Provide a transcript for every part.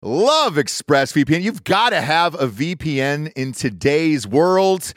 Love ExpressVPN. You've got to have a VPN in today's world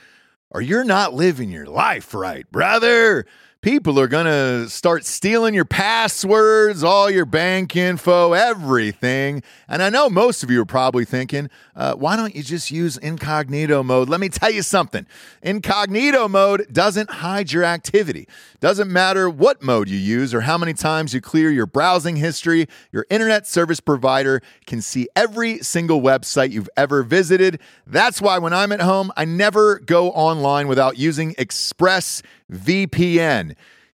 or you're not living your life right, brother. People are going to start stealing your passwords, all your bank info, everything. And I know most of you are probably thinking, uh, why don't you just use incognito mode? Let me tell you something incognito mode doesn't hide your activity. Doesn't matter what mode you use or how many times you clear your browsing history, your internet service provider can see every single website you've ever visited. That's why when I'm at home, I never go online without using ExpressVPN.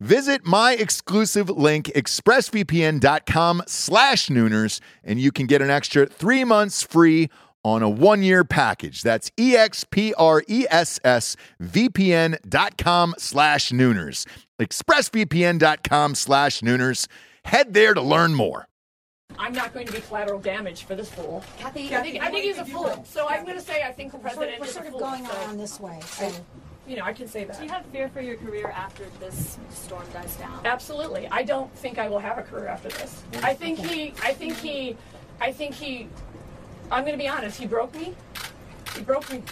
Visit my exclusive link, expressvpn.com slash nooners, and you can get an extra three months free on a one-year package. That's E expressvpn.com slash nooners. expressvpn.com slash nooners. Head there to learn more. I'm not going to be collateral damage for this fool. Kathy, I think, I think he's a fool. So I'm going to say I think the We're sort president of, we're is sort a of fool. going so, on this way. So. You know, I can say that. Do you have fear for your career after this storm dies down? Absolutely. I don't think I will have a career after this. I think he, I think he, I think he, I'm going to be honest, he broke me. He broke me.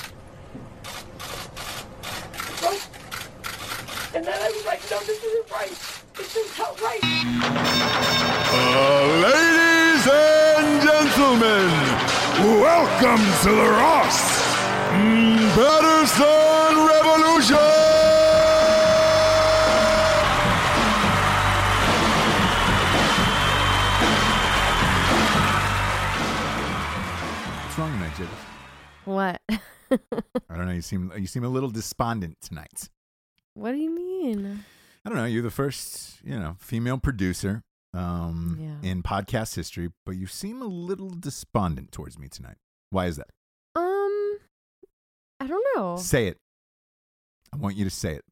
Broke. And then I was like, no, this isn't right. This is not right. Uh, ladies and gentlemen, welcome to the Ross mm, Patterson I don't know. You seem you seem a little despondent tonight. what do you mean? I don't know. You're the first, you know, female producer um, Yeah. in podcast history, but you seem a little despondent towards me tonight. Why is that? Um, I don't know. Say it. I want you to say it.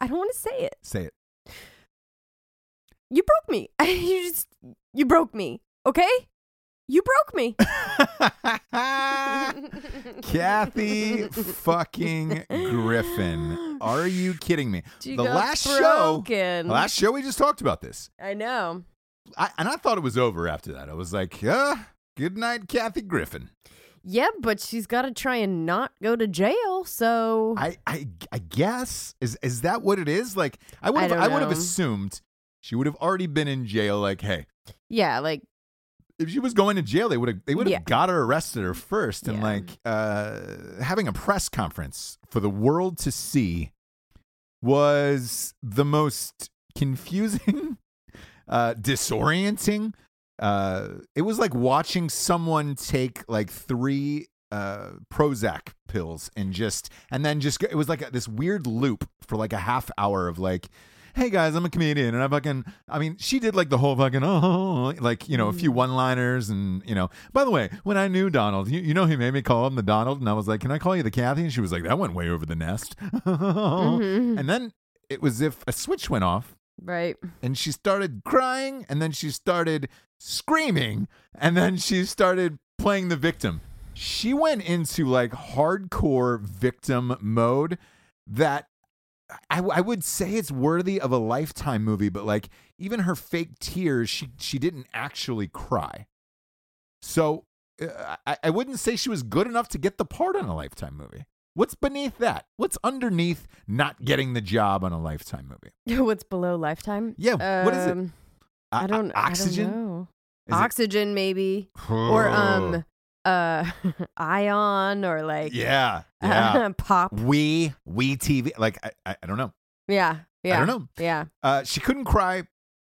I don't want to say it. Say it. You broke me. you just you broke me. Okay? You broke me. Kathy fucking Griffin. Are you kidding me? She the last show, broken. the last show we just talked about this. I know. I, and I thought it was over after that. I was like, uh, good night, Kathy Griffin. Yeah, but she's got to try and not go to jail. So I, I, I guess is is that what it is? Like, I would I I, would have assumed she would have already been in jail. Like, hey, yeah, like if she was going to jail, they would have they would have Yeah. got her arrested her first, and Yeah. like uh, having a press conference for the world to see was the most confusing, uh, disorienting. Uh, it was like watching someone take like three uh, Prozac pills and just and then just it was like a, this weird loop for like a half hour of like hey guys, I'm a comedian, and I fucking, I mean, she did like the whole fucking, oh, oh, oh like, you know, a few mm. one liners, and, you know, by the way, when I knew Donald, you, you know, he made me call him the Donald, and I was like, can I call you the Kathy? And she was like, that went way over the nest. Mm-hmm. And then it was if a switch went off, right. and she started crying, and then she started screaming, and then she started playing the victim. She went into like hardcore victim mode that I, I would say it's worthy of a lifetime movie, but like even her fake tears, she she didn't actually cry. So uh, I, I wouldn't say she was good enough to get the part on a lifetime movie. What's beneath that? What's underneath not getting the job on a lifetime movie? What's below lifetime? Yeah, what is it? Um, I don't. oxygen. I don't know. Is it- Oxygen, maybe, or um, uh, ion, or like yeah, yeah. pop. we we TV like I, I I don't know. Yeah, yeah. I don't know. Yeah, Uh, she couldn't cry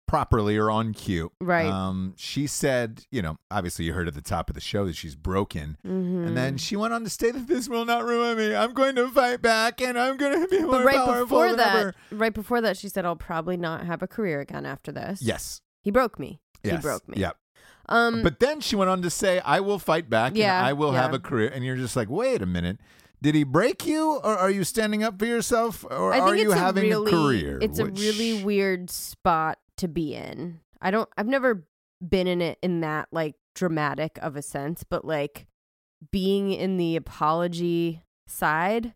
properly or on cue. Right. Um, she said, you know, obviously you heard at the top of the show that she's broken, Mhm. and then she went on to say that this will not ruin me. I'm going to fight back, and I'm going to be more But right powerful before that, ever. right before that, she said, "I'll probably not have a career again after this." Yes. he broke me. Yes. He broke me. Yeah. Um, But then she went on to say, I will fight back Yeah, and I will yeah. have a career. And you're just like, wait a minute. Did he break you or are you standing up for yourself or I think are you a having really, a career? It's a really weird spot to be in. I don't. I've never been in it in that like dramatic of a sense, but like being in the apology side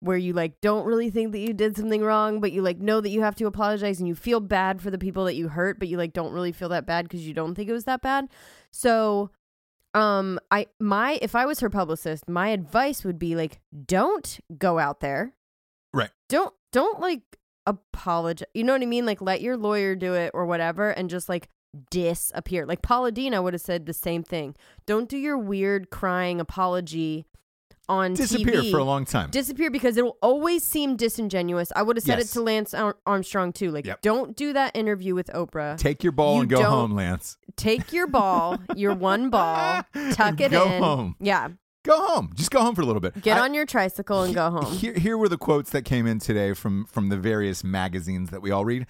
where you like don't really think that you did something wrong but you like know that you have to apologize and you feel bad for the people that you hurt but you like don't really feel that bad because you don't think it was that bad. So um i my if i was her publicist my advice would be like don't go out there. Right. don't don't like apologize you know what i mean? Like let your lawyer do it or whatever and just like disappear. Like paula Deen would have said the same thing. Don't do your weird crying apology on disappear TV for a long time. disappear because it'll always seem disingenuous. I would have said Yes. it to Lance Ar- Armstrong too. Like, Yep. don't do that interview with Oprah. Take your ball You and go home, Lance. Take your ball, your one ball, tuck it Go in. home. Yeah, Go home. Just go home for a little bit. get I- on your tricycle and go home. Here, here were the quotes that came in today from from the various magazines that we all read.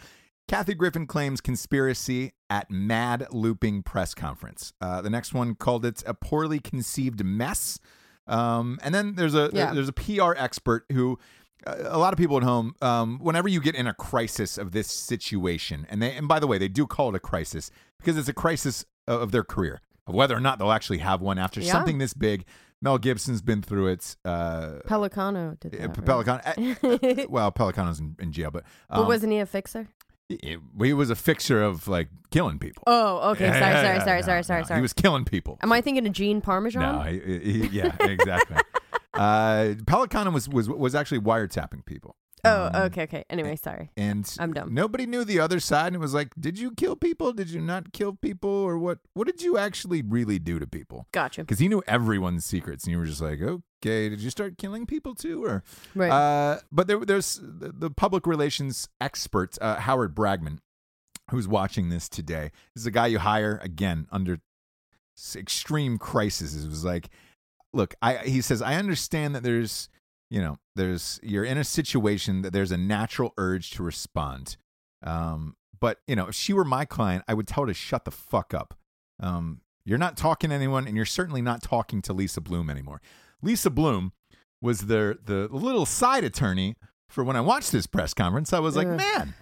Kathy Griffin claims conspiracy at Mad Looping press conference. Uh, the next one called it a poorly conceived mess. Um, and then there's a Yeah. there's a PR expert who uh, a lot of people at home um, whenever you get in a crisis of this situation and they and by the way they do call it a crisis because it's a crisis of of their career of whether or not they'll actually have one after Yeah. something this big Mel Gibson's been through it. Uh, Pellicano did that. right? Uh, well, Pellicano's in, in jail, but, um, but wasn't he a fixer? He, he was a fixer of like killing people. Oh, okay. Sorry, yeah, sorry, yeah, sorry, no, sorry, sorry, no, sorry. He was killing people. Am I thinking of Gene Parmesan? No, he, he- yeah, exactly. uh, Pellicano was was was actually wiretapping people. oh, Um, okay, okay. Anyway, sorry. And I'm dumb. Nobody knew the other side, and it was like, did you kill people? Did you not kill people, or what? What did you actually really do to people? Gotcha. Because he knew everyone's secrets, and you were just like, okay, did you start killing people too, or? Right. Uh, but there, there's the, the public relations expert uh, Howard Bragman, who's watching this today. This is a guy you hire again under extreme crisis. It was like, look, I he says I understand that there's you know there's you're in a situation that there's a natural urge to respond. Um, but you know, if she were my client, I would tell her to shut the fuck up. Um, you're not talking to anyone, and you're certainly not talking to Lisa Bloom anymore. Lisa Bloom was the the little side attorney for when I watched this press conference. I was like, Ugh. man,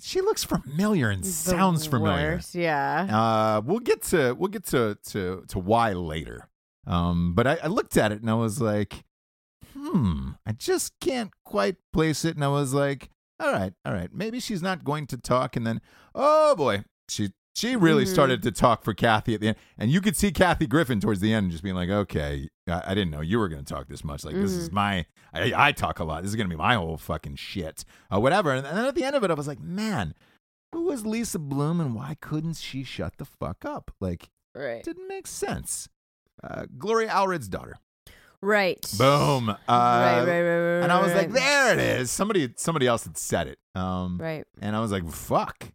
she looks familiar and The sounds familiar. worst, Yeah. Uh, we'll get to we'll get to to to why later. Um, but I, I looked at it and I was like, hmm, I just can't quite place it. And I was like, all right, all right, maybe she's not going to talk. And then, oh boy, she she really Mhm. started to talk for Kathy at the end, and you could see Kathy Griffin towards the end just being like, okay, I, I didn't know you were going to talk this much. Like this is my I, I talk a lot. This is going to be my whole fucking shit, uh, whatever. And, and then at the end of it, I was like, man. Who was Lisa Bloom and why couldn't she shut the fuck up? Like, right. didn't make sense. Uh, Gloria Allred's daughter. Right. Boom. Uh, right, right, right, right. And I was like, there it is. Somebody, somebody else had said it. Um, Right. And I was like, fuck.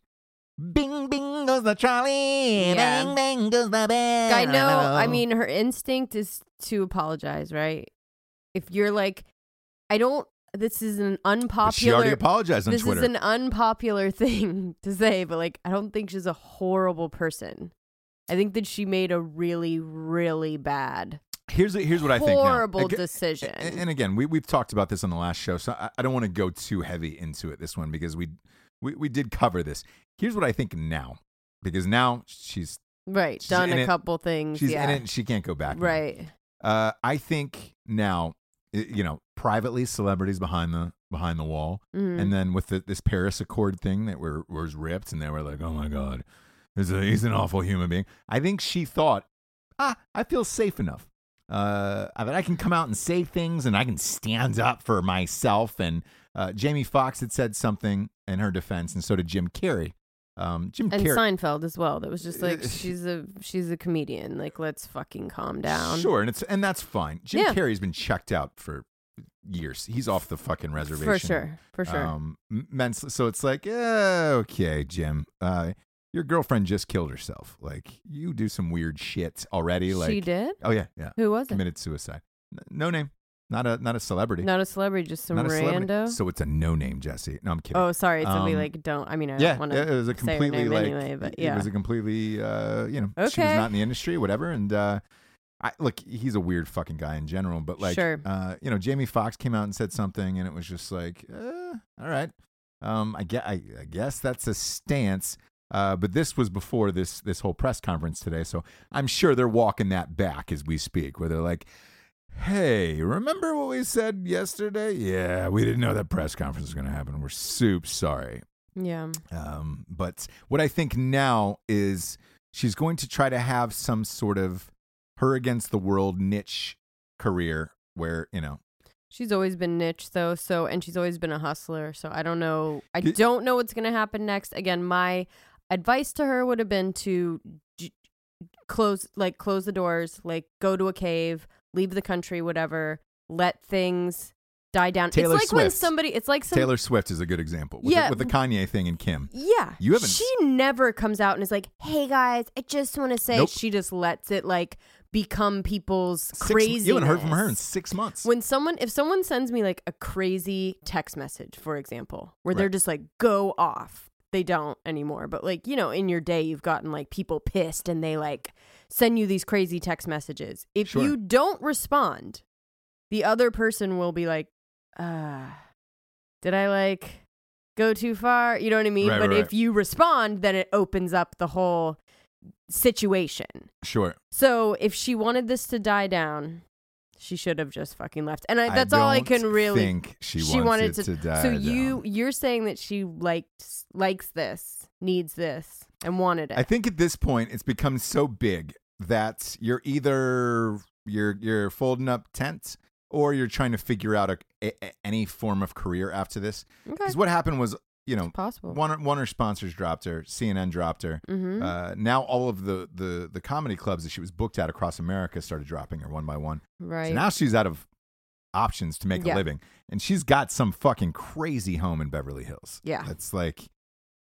Bing, bing goes the trolley. Yeah. Bang, bang goes the bell. I know. I mean, her instinct is to apologize, right? If you're like, I don't. This is an But she unpopular. already apologized on this Twitter. is an unpopular thing to say, but like, I don't think she's a horrible person. I think that she made a really, really bad, here's here's what I think. horrible Aga- decision. And and again, we we've talked about this on the last show, so I, I don't want to go too heavy into it this one because we we we did cover this. Here's what I think now, because now she's right. she's Done a it. couple things. she's yeah. in it and she can't go back. now. Right. Uh, I think now, you know, privately, celebrities behind the behind the wall, Mhm. and then with the, this Paris Accord thing that were was ripped, and they were like, "Oh my God, he's, a, he's an awful human being." I think she thought, "Ah, I feel safe enough. Uh, I mean, I can come out and say things, and I can stand up for myself." And uh, Jamie Foxx had said something in her defense, and so did Jim Carrey. Um, Jim and Carrey. Seinfeld as well. That was just like Uh, she's a she's a comedian. Like let's fucking calm down. Sure, and it's and that's fine. Jim Yeah. Carrey's been checked out for years. He's off the fucking reservation For sure. For sure. Um, mentally, so it's like, eh, okay, Jim, uh, your girlfriend just killed herself. Like, you do some weird shit already. Like, she did. Oh yeah, yeah, Who was it? committed suicide. No name, not a not a celebrity, Not a celebrity, just some Not a celebrity. rando. So it's a no name, Jesse. No, I'm kidding. Oh, sorry. It's somebody Um, like don't. I mean, I yeah, don't want to. yeah, it was a say her completely name like anyway, but it yeah. was a completely uh, you know she was Okay. not in the industry, whatever. And uh, I look, he's a weird fucking guy in general, but like, Sure. uh, you know, Jamie Foxx came out and said something, and it was just like, uh, all right, um, I guess, I, I guess that's a stance. Uh, but this was before this this whole press conference today, so I'm sure they're walking that back as we speak, where they're like. Hey, remember what we said yesterday? Yeah, we didn't know that press conference was going to happen. We're soup sorry. yeah. Um, but what I think now is she's going to try to have some sort of her against the world niche career where, you know, She's always been niche though, so and she's always been a hustler. So I don't know. I don't know what's gonna happen next. Again, my advice to her would have been to j- close, like close the doors, like go to a cave, leave the country, whatever. Let things die down. Taylor it's like when Swift. somebody. It's like some, Taylor Swift is a good example with, Yeah. the, with the Kanye thing and Kim. Yeah. You haven't- She never comes out and is like, "Hey guys, I just want to say." Nope. She just lets it like become people's crazy. you haven't heard from her in six months. When someone, if someone sends me like a crazy text message, for example, where they're just like go off, they don't anymore. But like you know, in your day, you've gotten like people pissed and they like send you these crazy text messages. If Sure. you don't respond, the other person will be like, "Ah, did I like go too far?" You know what I mean? Right, but right, if right. you respond, then it opens up the whole situation. sure. So if she wanted this to die down, she should have just fucking left. And I, I that's all I can really think she, she wants wanted it to, to, die. So you down. you're saying that she likes likes this, needs this, and wanted it. I think at this point it's become so big that you're either you're you're folding up tents or you're trying to figure out a, a, any form of career after this. okay. Because what happened was, you know, Possible. one one of her sponsors dropped her, CNN dropped her. mm-hmm. Uh, now all of the, the the comedy clubs that she was booked at across America started dropping her one by one. right. So now she's out of options to make Yeah. a living, and she's got some fucking crazy home in Beverly Hills. Yeah. it's like.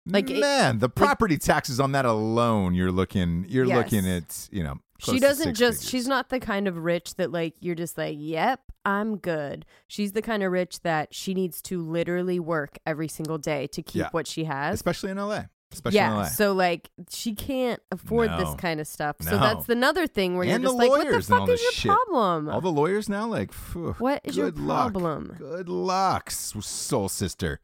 Like, it- man, the property taxes on that alone, you're looking, you're Yes. looking at, you know, close she doesn't just figures. she's not the kind of rich that like you're just like, "Yep, I'm good." She's the kind of rich that she needs to literally work every single day to keep Yeah. what she has. especially in LA, especially yeah, so like she can't afford this kind of stuff. So that's another thing where And you're just like, what the lawyers and all fuck is your shit. problem? All the lawyers now, like, phew, What is your good luck. problem? Good luck, soul sister.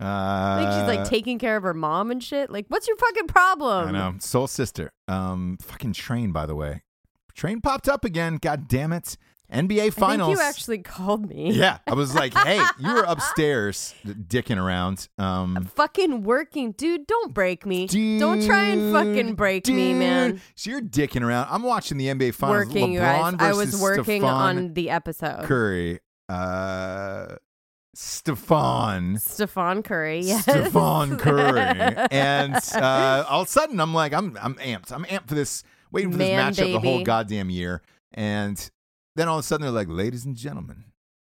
Uh, I think she's like taking care of her mom and shit. Like, what's your fucking problem? I know. Soul Sister. Um, fucking Train, by the way. Train popped up again. God damn it. NBA I Finals. think you actually called me. yeah, I was like, hey, you were upstairs dicking around. Um, Fucking working, dude. Don't break me. don't try and fucking break me, man. So you're dicking around. I'm watching the NBA Finals. Working, you LeBron guys. I was working Stephon on the episode. Curry. Uh, Stephon. Stephon Curry. Yes. Stephon Curry. and uh, all of a sudden, I'm like, I'm I'm amped. I'm amped for this. Waiting for this Man, matchup the whole goddamn year. And then all of a sudden, they're like, ladies and gentlemen,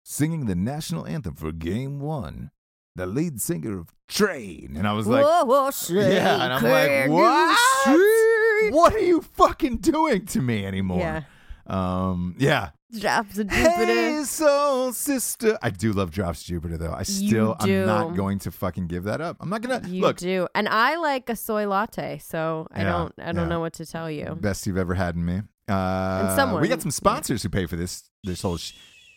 singing the national anthem for Game One, the lead singer of Train. And I was like, Whoa, whoa, yeah, and I'm like, what? What are you fucking doing to me anymore? Yeah. Um, yeah. Drops of Jupiter. Hey, soul sister. I do love Drops Jupiter though. I still, I'm not going to fucking give that up. I'm not gonna You look. do. And I like a soy latte, so I Yeah, don't I don't yeah. know what to tell you. Best you've ever had in me. Uh, someone, we got some sponsors who pay for this this whole sh-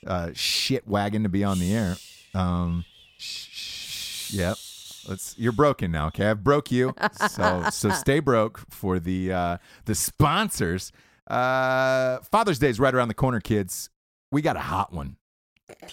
uh, shit wagon to be on the air. Um, sh- sh- yep. Let's. You're broken now. Okay, I've broke you. So so stay broke for the uh, the sponsors. Uh, Father's Day is right around the corner, kids. We got a hot one.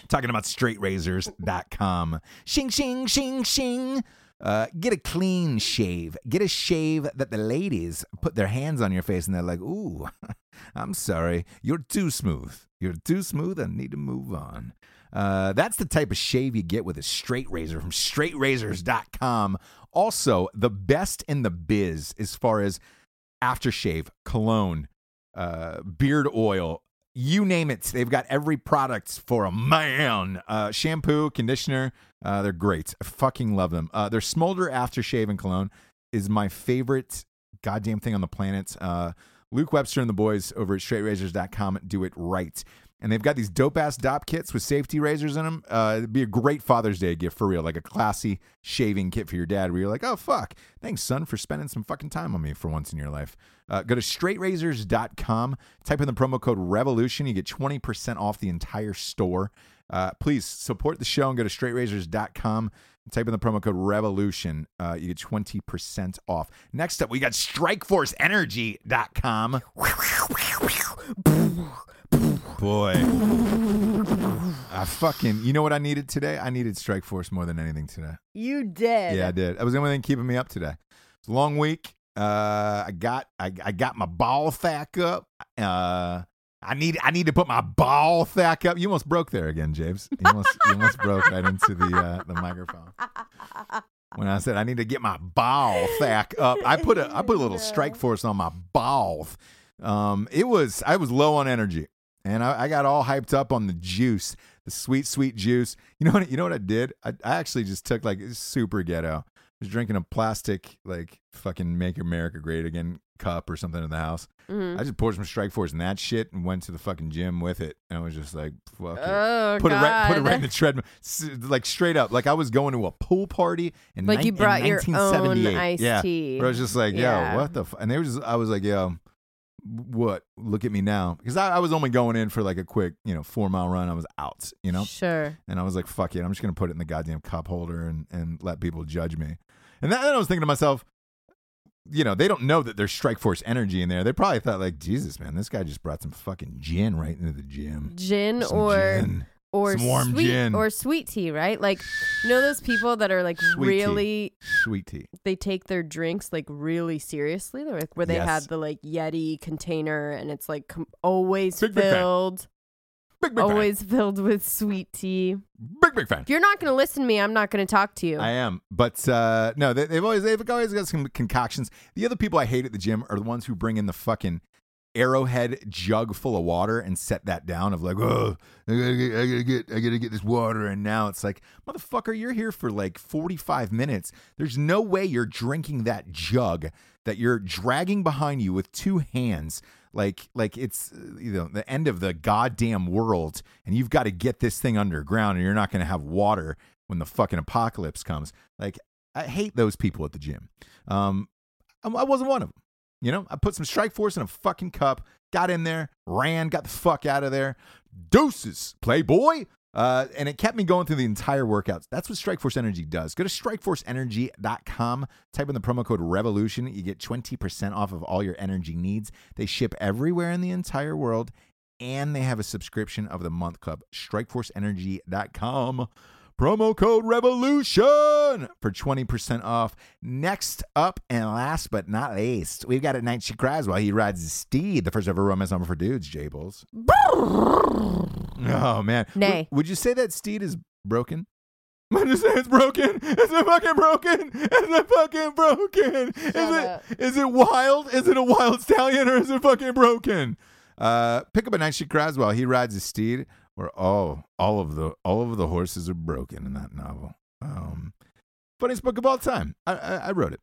Talking about straightrazors.com. Shing, shing, shing, shing. Uh, get a clean shave. Get a shave that the ladies put their hands on your face and they're like, ooh, I'm sorry. You're too smooth. You're too smooth. I need to move on. Uh, that's the type of shave you get with a straight razor from straightrazors.com. Also, the best in the biz as far as aftershave, cologne, uh, beard oil, you name it. They've got every product for a man. Uh, shampoo, conditioner, uh, they're great. I fucking love them. Uh, their Smolder aftershave and cologne is my favorite goddamn thing on the planet. Uh, Luke Webster and the boys over at straightrazors.com do it right. And they've got these dope ass Dopp kits with safety razors in them. Uh, it'd be a great Father's Day gift for real, like a classy shaving kit for your dad where you're like, oh, fuck. Thanks, son, for spending some fucking time on me for once in your life. Uh, go to straightrazors.com, type in the promo code REVOLUTION. You get 20% off the entire store. Uh, please support the show and go to straightrazors.com. Type in the promo code REVOLUTION. Uh, you get 20% off. Next up, we got strikeforceenergy.com. Boy. I fucking, you know what I needed today? I needed Strike Force more than anything today. You did. Yeah, I did. That was the only thing keeping me up today. It's a long week. Uh, I got I, I got my ball thack up. Uh, I need I need to put my ball thack up. You almost broke there again, James. You almost you almost broke right into the uh, the microphone. When I said I need to get my ball thack up, I put a I put a little strike force on my ball. Um, it was I was low on energy, and I, I got all hyped up on the juice, the sweet sweet juice. You know what? You know what I did? I, I actually just took like super ghetto. Was drinking a plastic like fucking Make America Great Again cup or something in the house. Mhm. I just poured some Strike Force in that shit and went to the fucking gym with it. And I was just like, fuck it. Oh Put it, right, put it right in the treadmill, like straight up, like I was going to a pool party in, Like you brought your own 1978. iced yeah, tea. where I was just like, yo, Yeah. what the? F-? And they were just, I was like, yo, what? Look at me now, because I, I was only going in for like a quick, you know, four mile run. I was out, you know, Sure. and I was like, fuck it, I'm just gonna put it in the goddamn cup holder and and let people judge me. And then I was thinking to myself, you know, they don't know that there's Strike Force energy in there. They probably thought like, Jesus, man, this guy just brought some fucking gin right into the gym. Gin Some or gin. or Some warm sweet gin. or sweet tea, right? Like you know those people that are like Sweet tea. really sweet tea. they take their drinks like really seriously. They're like where they Yes. have the like Yeti container and it's like com- always Big, filled, Big big always filled with sweet tea. fan. Big big fan. If you're not going to listen to me, I'm not going to talk to you. I am, but uh, no, they, they've always they've always got some concoctions. The other people I hate at the gym are the ones who bring in the fucking arrowhead jug full of water and set that down of like, oh, I gotta get, I gotta get, I gotta get this water, and now it's like, motherfucker, you're here for like forty five minutes. There's no way you're drinking that jug that you're dragging behind you with two hands. Like, like it's you know the end of the goddamn world, and you've got to get this thing underground, and you're not going to have water when the fucking apocalypse comes. Like, I hate those people at the gym. Um, I wasn't one of them. You know, I put some Strike Force in a fucking cup, got in there, ran, got the fuck out of there. Deuces, Playboy. Uh, and it kept me going through the entire workouts. That's what Strikeforce Energy does. Go to strikeforceenergy.com, type in the promo code REVOLUTION. You get 20% off of all your energy needs. They ship everywhere in the entire world, and they have a subscription of the month club. Strikeforceenergy.com. Promo code REVOLUTION for 20% off. Next up and last but not least, we've got a night she cries while he rides his steed, the first ever romance number for dudes, Jables. Oh, man. Nay. Would, would you say that steed is broken? You say it's broken? Is it fucking broken? Is it fucking broken? is up. it is it wild? Is it a wild stallion or is it fucking broken? Uh, pick up a night she cries while he rides his steed. Where all all of the all of the horses are broken in that novel. Um, funniest book of all time. I I, I wrote it.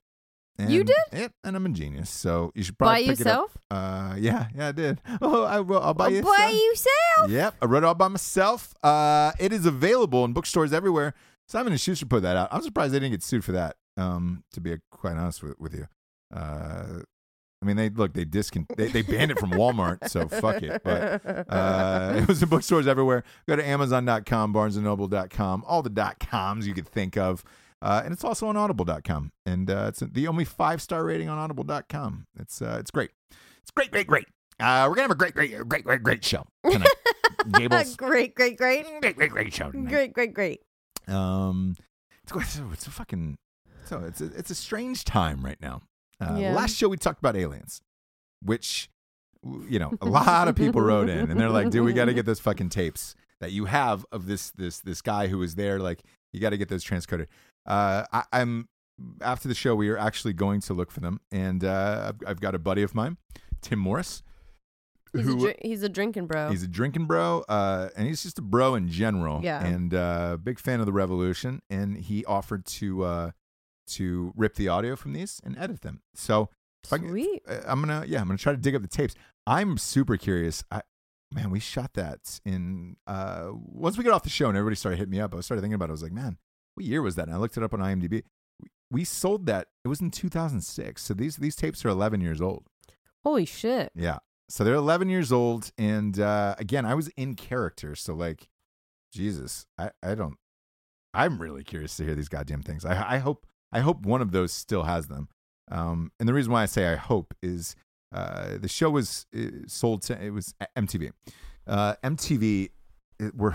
You did? Yep, and I'm a genius. So you should By probably pick yourself? Uh, yeah, yeah, I did. Oh, I wrote all by Oh, yourself. by yourself. Yep, I wrote it all by myself. Uh, it is available in bookstores everywhere. Simon and Schuster put that out. I'm surprised they didn't get sued for that. Um, to be quite honest with, with you, uh, I mean they look they discon they, they banned it from Walmart, so fuck it. But uh, it was in bookstores everywhere. Go to Amazon.com, BarnesandNoble.com, all the dot coms you could think of. Uh, and it's also on Audible.com, and uh, it's the only five star rating on Audible.com. It's uh, it's great. It's great, great, great. Uh, we're gonna have a great, great, great, great, great show tonight. Gables, great, great, great. great, great, great show tonight. Great, great, great. Um, it's, it's a fucking so it's a, it's a strange time right now. Uh, Yeah. Last show we talked about aliens, which you know a lot of people wrote in and they're like, "Dude, we got to get those fucking tapes that you have of this this this guy who was there. Like, you got to get those transcoded." Uh, I, I'm after the show, we are actually going to look for them, and uh, I've, I've got a buddy of mine, Tim Morris, He's, who a, dri- he's a drinking bro. He's a drinking bro, uh, and he's just a bro in general. Yeah. and uh, big fan of the Revolution. And he offered to uh, to rip the audio from these and edit them. So I Sweet. uh, I'm gonna yeah, I'm gonna try to dig up the tapes. I'm super curious. I, man, we shot that in uh, once we got off the show and everybody started hitting me up. I started thinking about it. I was like, man, what year was that? And I looked it up on IMDb. We, we sold that. It was in 2006. So these these tapes are 11 years old. Holy shit. Yeah. So they're 11 years old. And uh, again, I was in character. So, like, Jesus, I, I don't, I'm really curious to hear these goddamn things. I, I hope, I hope one of those still has them. Um, and the reason why I say I hope is uh, the show was uh, sold to, it was MTV. Uh, MTV, it, were,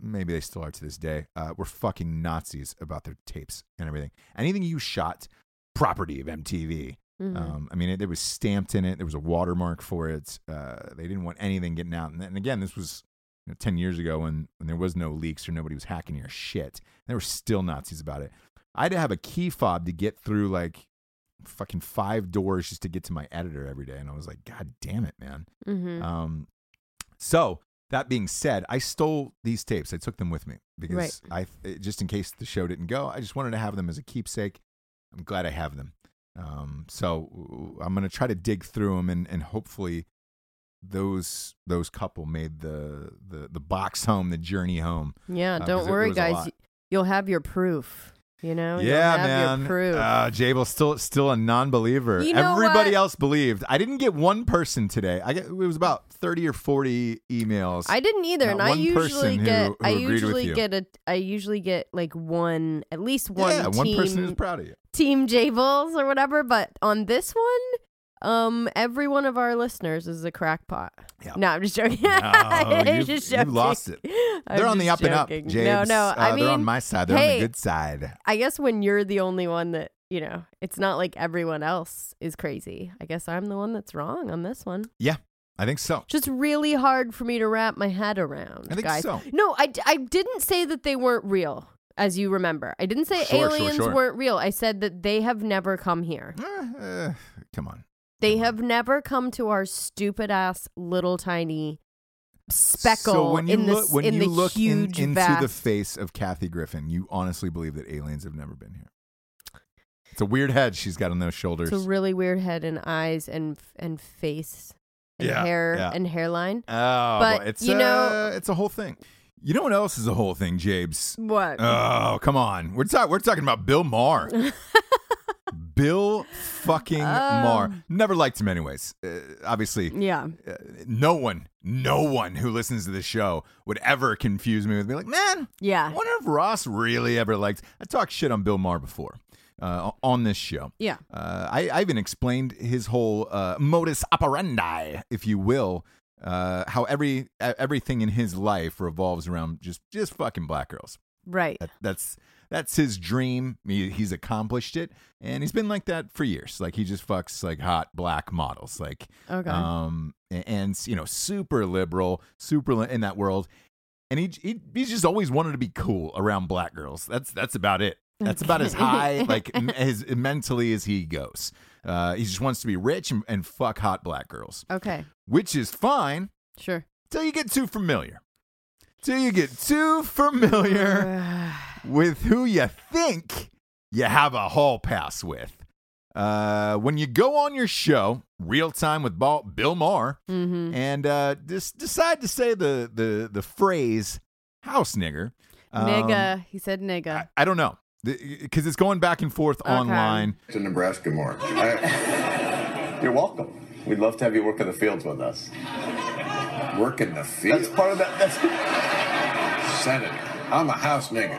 maybe they still are to this day, uh, were fucking Nazis about their tapes and everything. Anything you shot, property of MTV. Mhm. Um, I mean, it, it was stamped in it. There was a watermark for it. Uh, they didn't want anything getting out. And, and again, this was you know, 10 years ago when, when there was no leaks or nobody was hacking your shit. There were still Nazis about it. I had to have a key fob to get through like fucking five doors just to get to my editor every day. And I was like, God damn it, man. Mhm. Um, so that being said, I stole these tapes. I took them with me because I just in case the show didn't go, I just wanted to have them as a keepsake. I'm glad I have them. Um, so I'm gonna try to dig through them and, and hopefully those those couple made the, the the box home, the journey home. yeah, uh, don't worry, guys. You'll have your proof. You know? Yeah, have man. Your proof. Uh, Jabel still still a non-believer. You know Everybody what? else believed. I didn't get one person today. I get it was about thirty or forty emails. I didn't either, Not and I one usually person who- get who I usually get a I usually get like one at least one yeah, one team person who's proud of you. team Jables or whatever, but on this one, um, every one of our listeners is a crackpot. Yeah. No, I'm just joking. No, you- just you lost it. I'm They're on the up and up. James. No, no. I Uh, mean, they're on my side. They're on the good side. I guess when you're the only one that you know, it's not like everyone else is crazy. I guess I'm the one that's wrong on this one. Yeah. I think so. Just really hard for me to wrap my head around, I think guys. so. No, I, I didn't say that they weren't real, as you remember. I didn't say Sure, sure, aliens sure. weren't real. I said that they have never come here. Eh, eh, come on. They have never come to our stupid ass little tiny speckle So when you in the look, when in you the look in- huge into vast. the face of Kathy Griffin, you honestly believe that aliens have never been here. It's a weird head she's got on those shoulders. it's a really weird head and eyes and and face and Yeah, hair yeah. and hairline. oh, but, boy, it's you uh, know- it's a whole thing. You know what else is a whole thing, Jabes? What? Oh, come on. We're talking we're talking about Bill Maher. Bill fucking Maher. Um. Never liked him, anyways. Uh, obviously, Yeah. uh, no one, no one who listens to the show would ever confuse me with me like, man, Yeah. I wonder if Ross really ever liked. I talked shit on Bill Maher before uh, on this show. Yeah. Uh, I, I even explained his whole uh, modus operandi, if you will, uh, how every everything in his life revolves around just just fucking black girls. Right. That, that's that's his dream. He, he's accomplished it, and he's been like that for years. Like he just fucks like hot black models, like Okay. um, a- and, you know, super liberal, super li- in that world. And he, he he's just always wanted to be cool around black girls. That's that's about it. That's about as high like as mentally as he goes. Uh, he just wants to be rich and, and fuck hot black girls, okay. which is fine Sure. till you get too familiar. Till you get too familiar with who you think you have a hall pass with. Uh, when you go on your show, real time with Bill Maher, Mm-hmm. and uh, just decide to say the the the phrase "house nigger." um, nigga. He said nigga. I, I don't know because it's going back and forth online. to Nebraska more. I, You're welcome. We'd love to have you work in the fields with us. work in the field. That's part of that. That's Senator. I'm a house nigga.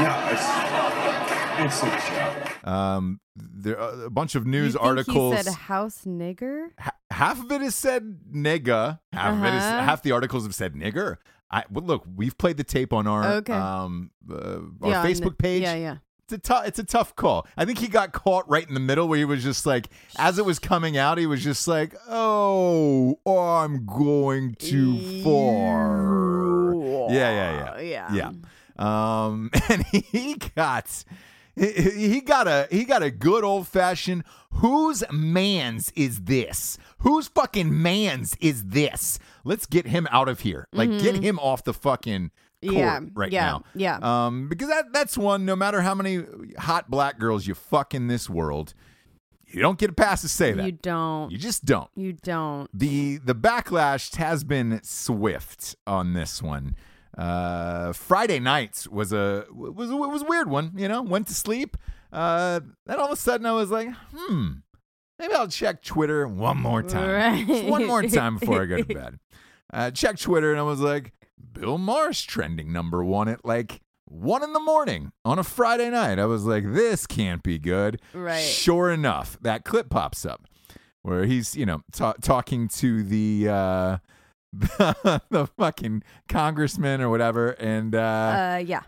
no, it's, it's a joke. Um, there are a bunch of news you think articles. He said house nigger. Ha- half of it is said nigga. Half of it is Uh-huh. half the articles have said nigger. I well, look. We've played the tape on our Okay. um uh, our Yeah, Facebook page. Yeah, yeah. It's a tough. It's a tough call. I think he got caught right in the middle where he was just like, as it was coming out, he was just like, "Oh, I'm going too far." Yeah, yeah, yeah, Yeah. yeah. Um, and he got. He got a he got a good old fashioned whose man's is this? Whose fucking man's is this? Let's get him out of here. Like get him off the fucking court Mm-hmm. Yeah, right yeah, now. yeah. Um, because that that's one. No matter how many hot black girls you fuck in this world, you don't get a pass to say that. You don't. You just don't. You don't. The the backlash has been swift on this one. Uh, Friday nights was a was a, was a weird one. You know, went to sleep. Uh, then all of a sudden I was like, hmm, maybe I'll check Twitter one more time, Just one more time before I go to bed. Uh, check Twitter and I was like, Bill Maher's trending number one at like one in the morning on a Friday night. I was like, this can't be good. Right. Sure enough, that clip pops up where he's, you know, ta- talking to the uh, the fucking congressman or whatever, and uh, Uh, yeah.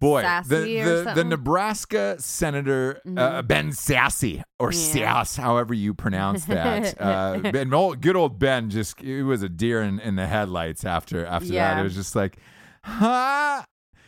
boy, the Sassy or the, the? Nebraska senator uh, Ben Sassy or Yeah. Sass, however you pronounce that. uh, ben, old, good old Ben, just he was a deer in, in the headlights after after that. It was just like, huh?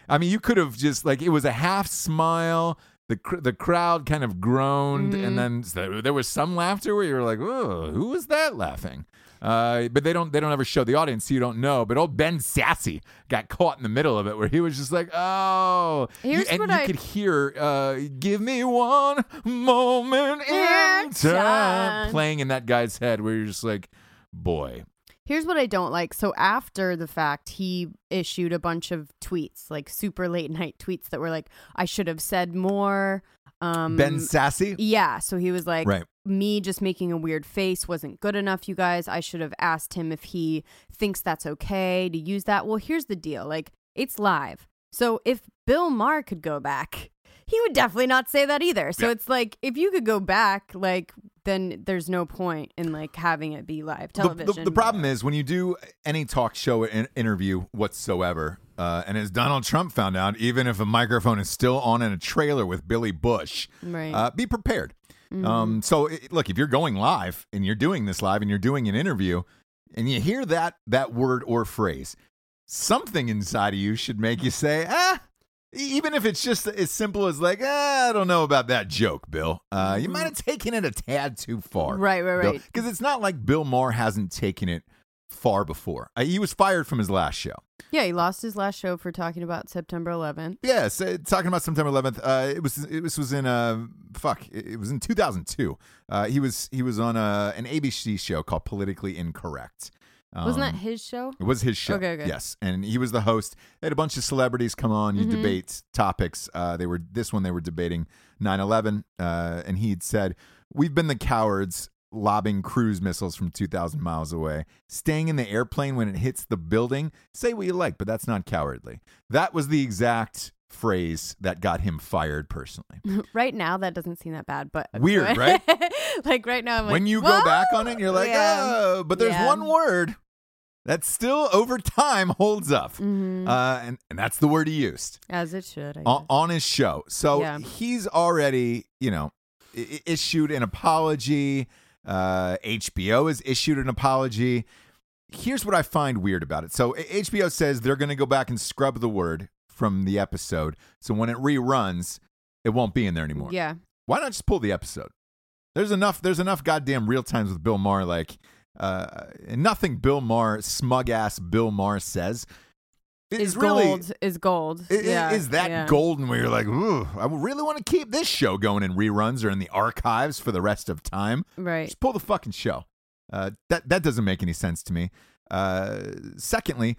I mean, you could have just like it was a half smile. The cr- the crowd kind of groaned, Mm-hmm. and then so there was some laughter where you were like, "Oh, who was that laughing?" Uh, but they don't they don't ever show the audience, so you don't know. But old Ben Sassy got caught in the middle of it, where he was just like, "Oh," You- Here's and what you I- could hear, uh, "Give me one moment in time," time. playing in that guy's head, where you're just like, "Boy, Here's what I don't like. So after the fact, he issued a bunch of tweets, like super late night tweets that were like, "I should have said more." Um, Ben Sassy." Yeah. So he was like, Right. me just making a weird face wasn't good enough, you guys. I should have asked him if he thinks that's okay to use that. Well, here's the deal like, it's live. So if Bill Maher could go back, he would definitely not say that either. So Yeah. it's like, if you could go back, like, then there's no point in like having it be live The- television. The, the problem is when you do any talk show in, interview whatsoever, uh, and as Donald Trump found out, even if a microphone is still on in a trailer with Billy Bush, Right. uh, be prepared. Um, so it, look, if you're going live and you're doing this live and you're doing an interview, and you hear that that word or phrase, something inside of you should make you say, ah. Even if it's just as simple as like, ah, I don't know about that joke, Bill. Uh, you might have taken it a tad too far. Right, right, right. Because it's not like Bill Maher hasn't taken it far before. Uh, he was fired from his last show. yeah, he lost his last show for talking about September 11th. Yes, uh, talking about September 11th. Uh, it was it was, was in uh fuck. It it was in 2002. Uh, he was he was on a, an ABC show called Politically Incorrect. Wasn't that Um, his show? It was his show. Okay, okay. Yes, and he was the host. They had a bunch of celebrities come on. You Mhm. debate topics. Uh, they were this one. They were debating 9/11, uh, and he had said, "We've been the cowards." Lobbing cruise missiles from 2,000 miles away, staying in the airplane when it hits the building. Say what you like, but that's not cowardly. That was the exact phrase that got him fired personally. right now, that doesn't seem that bad, but Weird, right? like right now, I'm like, when you go back on it, you're like, Yeah. oh, but there's Yeah. one word that still over time holds up. Mhm. Uh, and, and that's the word he used as it should. On, on his show. So Yeah. he's already, you know, i- issued an apology. Uh, HBO has issued an apology. Here's what I find weird about it. So HBO says they're going to go back and scrub the word from the episode. So when it reruns, it won't be in there anymore. Yeah. Why not just pull the episode? There's enough. There's enough goddamn real times with Bill Maher. Like, uh, nothing Bill Maher, smug ass Bill Maher says is, Is really gold is gold. i- i- yeah. is that yeah. golden where you're like, ooh, I really want to keep this show going in reruns or in the archives for the rest of time. Right. Just pull the fucking show. Uh, that that doesn't make any sense to me. Uh, secondly,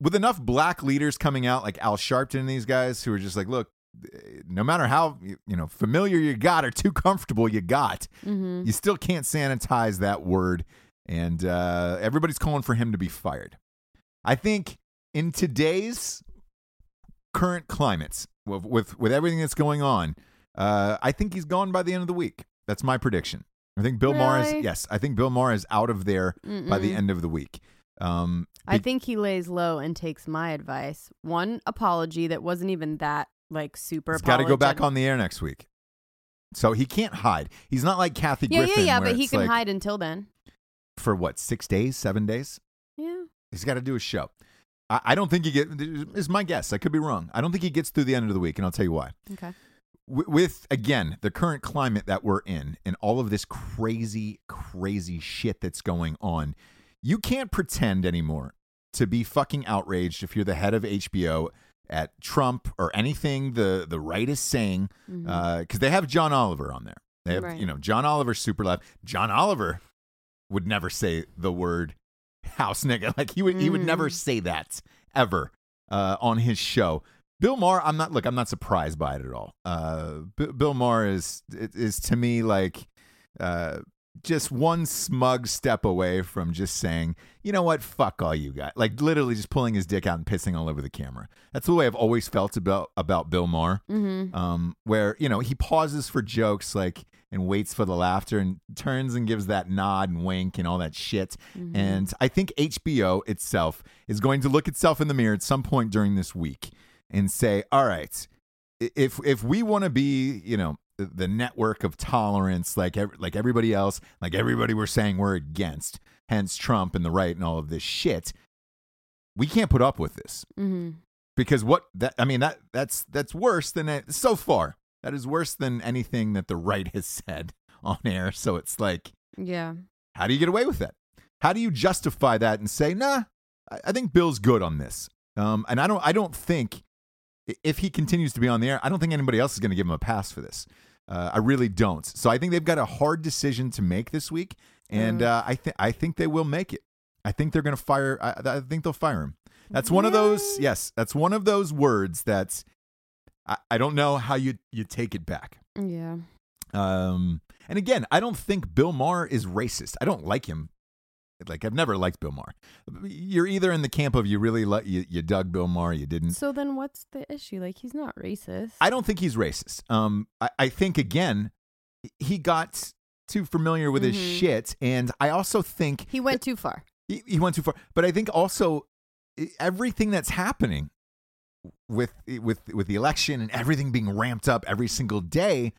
with enough black leaders coming out like Al Sharpton and these guys who are just like, look, no matter how you you know familiar you got or too comfortable you got, Mm-hmm. you still can't sanitize that word, and uh, everybody's calling for him to be fired. I think in today's current climates, with with, with everything that's going on, uh, I think he's gone by the end of the week. That's my prediction. I think Bill Maher is yes. I think Bill Maher is out of there by the end of the week. Um, I think he lays low and takes my advice. One apology that wasn't even that like super. he's got to go back on the air next week, so he can't hide. He's not like Kathy Yeah, Griffin. yeah, yeah. But he can like, hide until then. For what six days, seven days. Yeah. He's got to do a show. I, I don't think he get. Is my guess. I could be wrong. I don't think he gets through the end of the week, and I'll tell you why. Okay. W- with again the current climate that we're in, and all of this crazy, crazy shit that's going on, you can't pretend anymore to be fucking outraged if you're the head of HBO at Trump or anything the the right is saying, mm-hmm. uh, because they have John Oliver on there. They have Right. you know John Oliver super left. John Oliver would never say the word house nigga. Like he would he would never Mhm. say that ever uh, on his show. Bill Maher, I'm not look, I'm not surprised by it at all. Uh, B- Bill Maher is is to me like uh, just one smug step away from just saying, you know what, fuck all you guys. Like literally just pulling his dick out and pissing all over the camera. That's the way I've always felt about about Bill Maher Mm-hmm. um, where you know he pauses for jokes like and waits for the laughter and turns and gives that nod and wink and all that shit. Mm-hmm. And I think HBO itself is going to look itself in the mirror at some point during this week and say, "All right, if if we want to be, you know." the- network of tolerance, like like everybody else, like everybody we're saying we're against, hence Trump and the right and all of this shit. We can't put up with this Mm-hmm. because what that I mean that that's that's worse than it, so far. That is worse than anything that the right has said on air. So it's like, Yeah. how do you get away with that? How do you justify that and say, nah, I, think Bill's good on this. Um, and I don't I don't think if he continues to be on the air, I don't think anybody else is going to give him a pass for this. Uh, I really don't. So I think they've got a hard decision to make this week, and Mm. uh, I think I think they will make it. I think they're going to fire. I, I think they'll fire him. That's one of those. Yes, that's one of those words that I, I don't know how you you take it back. Yeah. Um, and again, I don't think Bill Maher is racist. I don't like him. Like I've never liked Bill Maher. You're either in the camp of you really like you, you dug Bill Maher, you didn't. So then, what's the issue? Like, he's not racist. I don't think he's racist. Um, I, I think again, he got too familiar with his Mhm. shit, and I also think he went too far. he, he went too far. But I think also everything that's happening with with with the election and everything being ramped up every single day,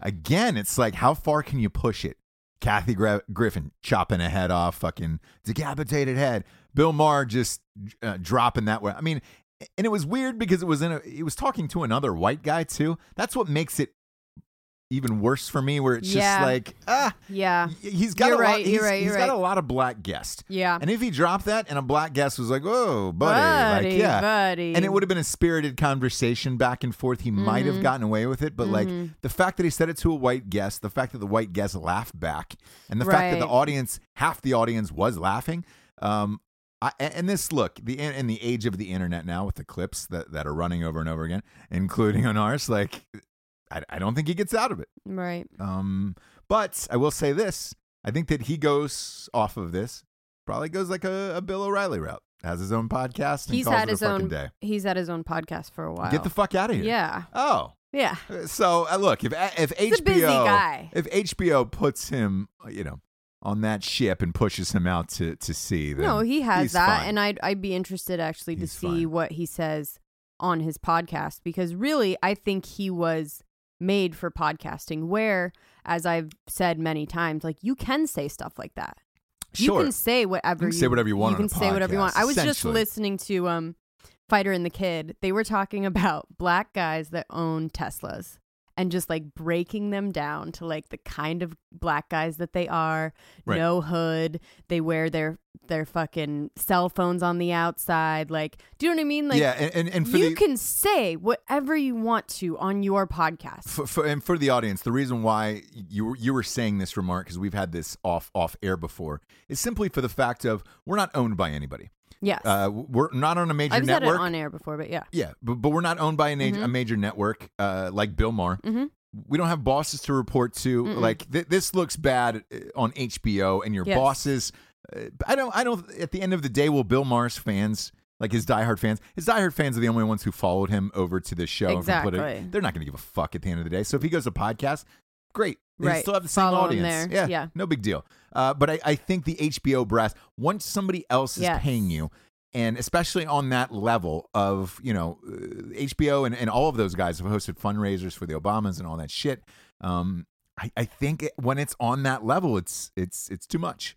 again, it's like how far can you push it? Kathy Gra- Griffin chopping a head off, fucking decapitated head. Bill Maher just uh, dropping that way. I mean, and it was weird because it was in a. He was talking to another white guy too. That's what makes it even worse for me. Where it's Yeah. just like ah, Yeah. he's got You're a lot. right, you're he's- right, he's got right. a lot of black guests. Yeah. And if he dropped that and a black guest was like, oh buddy,", Buddy, like yeah, buddy. and it would have been a spirited conversation back and forth, he might Mm-hmm. have gotten away with it. But like the fact that he said it to a white guest, the fact that the white guest laughed back, and the fact that the audience, half the audience, was laughing. Um, I, and this look the in the age of the internet now with the clips that, that are running over and over again, including on ours, like I, I don't think he gets out of it. Right. Um, but I will say this: I think that he goes off of this, probably goes like a, a Bill O'Reilly route, has his own podcast. And He's calls had it his own. day. He's had his own podcast for a while. Get the fuck out of here. Yeah. Oh, Yeah. so uh, look if if He's HBO a busy guy. if HBO puts him, you know, on that ship and pushes him out to to sea, No, he has that, fine. and I'd I'd be interested actually He's to see fine. what he says on his podcast because really I think he was made for podcasting. Where, as I've said many times, like you can say stuff like that. Sure. You can say whatever You can say whatever you want You can say whatever you want. I was just listening to um Fighter and the Kid. They were talking about black guys that own Teslas and just like breaking them down to like the kind of black guys that they are. Right. No hood. They wear their their fucking cell phones on the outside. Like, do you know what I mean? Like yeah, and and, and for you the can say whatever you want to on your podcast. for, for, and for the audience, the reason why you were, you were saying this remark because we've had this off off air before is simply for the fact of we're not owned by anybody. Yes. Uh, we're not on a major network. I've said it on air before, but yeah. Yeah, but, but we're not owned by a, na- Mhm. a major network uh, like Bill Maher. Mhm. We don't have bosses to report to. Like th- this looks bad uh, on HBO, and your Yes. bosses. Uh, I don't. I don't. At the end of the day, will Bill Maher's fans, like his diehard fans, his diehard fans are the only ones who followed him over to this show. and can put it- Exactly. they're not going to give a fuck at the end of the day. So if he goes to podcast, great. They Right. still have the same Follow him audience. there. Yeah, Yeah. no big deal. Uh, but I, I think the HBO brass, once somebody else is Yes. paying you, and especially on that level of you know uh, HBO and, and all of those guys have hosted fundraisers for the Obamas and all that shit. Um, I, I think it, when it's on that level, it's it's it's too much.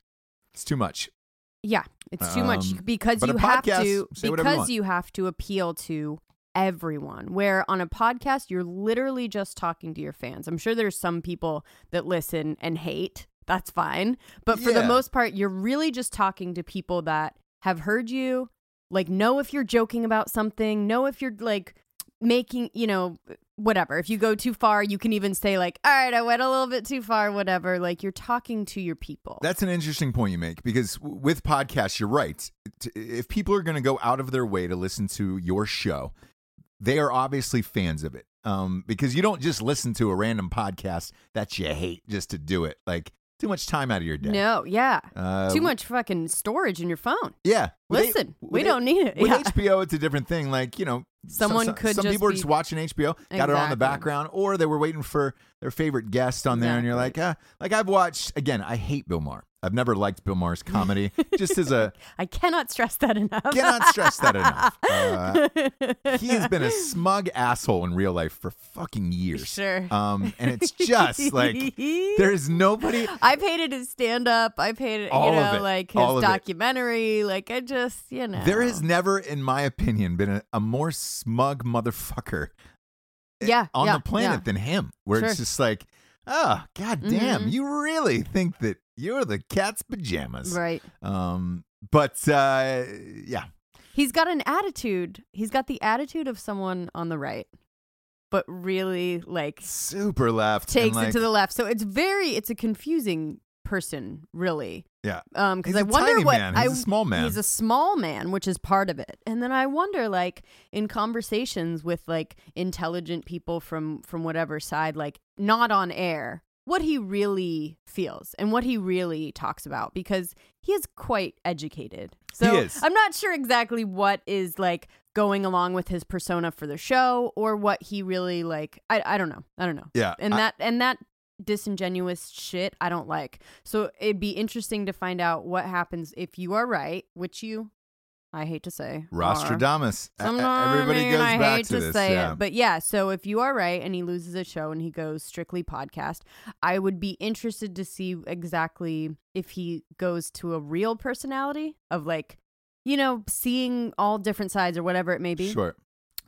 It's too much. Yeah, it's too much Um, because but a you have podcast, to whatever you because you have to appeal to everyone. Where on a podcast you're literally just talking to your fans. I'm sure there's some people that listen and hate. That's fine. But for the most part, you're really just talking to people that have heard you, like know if you're joking about something, know if you're like making, you know, whatever. If you go too far, you can even say like, "All right, I went a little bit too far," whatever. Like you're talking to your people. That's an interesting point you make because with podcasts, you're right. If people are going to go out of their way to listen to your show, they are obviously fans of it. Um, because you don't just listen to a random podcast that you hate just to do it. Like too much time out of your day. No, yeah. Uh, Too much fucking storage in your phone. Yeah. With Listen, we with don't need it. With Yeah. HBO, it's a different thing. Like you know, Someone some, could Some just people are be- just watching HBO, got it on the Exactly. background, or they were waiting for their favorite guest on there, and you're like, ah, like I've watched. Again, I hate Bill Maher. I've never liked Bill Maher's comedy. just as a I cannot stress that enough. cannot stress that enough. Uh, he has been a smug asshole in real life for fucking years. Sure. Um, and it's just like there is nobody. I've hated his stand up. I've hated, All you of it. like All his of it. documentary. Like, I just, you know. There has never, in my opinion, been a, a more smug motherfucker Yeah. on yeah, the planet yeah. than him, where it's just like, oh, god damn, Mhm. you really think that you're the cat's pajamas. Right. Um, but uh, yeah, He's got an attitude. He's got the attitude of someone on the right, but really, like, super left. takes like, it to the left. So it's very, it's a confusing person, really. Yeah. Um, because I wonder what man. He's I, a small man. He's a small man, which is part of it. And then I wonder, like, in conversations with like intelligent people from from whatever side, like not on air, what he really feels and what he really talks about because he is quite educated. So. I'm not sure exactly what is like going along with his persona for the show or what he really like. I I don't know. I don't know Yeah, and I- that and that disingenuous shit I don't like. So it'd be interesting to find out what happens if you are right, which you I hate to say. Rostradamus. Everybody I mean, goes I back hate to, to, this. say yeah. it, but yeah. So if you are right and he loses a show and he goes strictly podcast, I would be interested to see exactly if he goes to a real personality of like, you know, seeing all different sides or whatever it may be, Sure.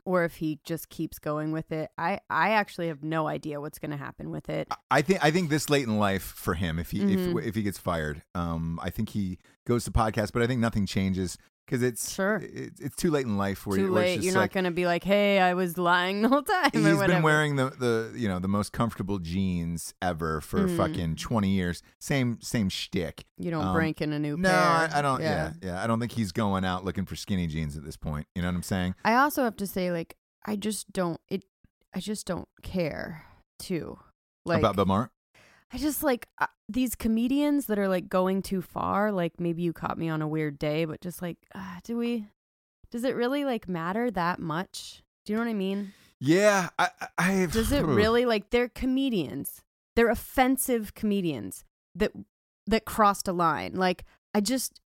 or if he just keeps going with it. I I actually have no idea what's going to happen with it. I think I think this late in life for him, if he Mhm. if if he gets fired, um, I think he goes to podcast, but I think nothing changes. Because it's Sure. It's, it's too late in life where, Too you- where late. You're like, not gonna be like, "Hey, I was lying the whole time." He's been wearing the, the you know the most comfortable jeans ever for Mhm. fucking twenty years. Same same shtick. You don't um, break in a new No, pair. I, I don't. Yeah. yeah, I don't think he's going out looking for skinny jeans at this point. You know what I'm saying? I also have to say, like, I just don't. It. I just don't care. Too. Like About Bill Maher? I just like uh, these comedians that are like going too far. Like maybe you caught me on a weird day, but just like, uh, do we? Does it really like matter that much? Do you know what I mean? Yeah, I, I Does it really like they're comedians? They're offensive comedians that that crossed a line. Like I just,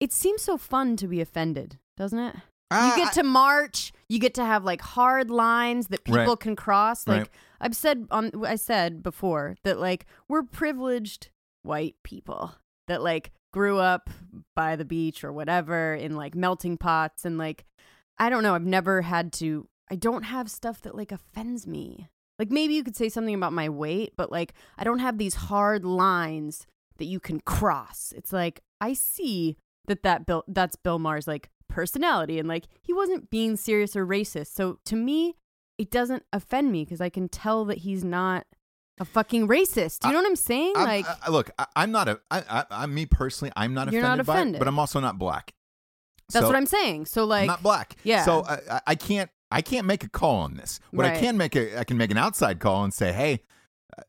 it seems so fun to be offended, doesn't it? Ah, you get to march. You get to have like hard lines that people Right. can cross. Like Right. I've said on, I said before that like we're privileged white people that like grew up by the beach or whatever in like melting pots and like I don't know. I've never had to. I don't have stuff that like offends me. Like maybe you could say something about my weight, but like I don't have these hard lines that you can cross. It's like I see that that Bill that's Bill Maher's like personality and like he wasn't being serious or racist. So to me, it doesn't offend me because I can tell that he's not a fucking racist. Do you know what I'm saying? I'm- like I- look, I, I'm not a. I, I, I, me personally, I'm not offended, not by it, offended. but I'm also not black. that's So- what I'm saying. So I'm like not black. yeah. So I, I- I can't I can't make a call on this. What I can make a I can make an outside call and say, hey,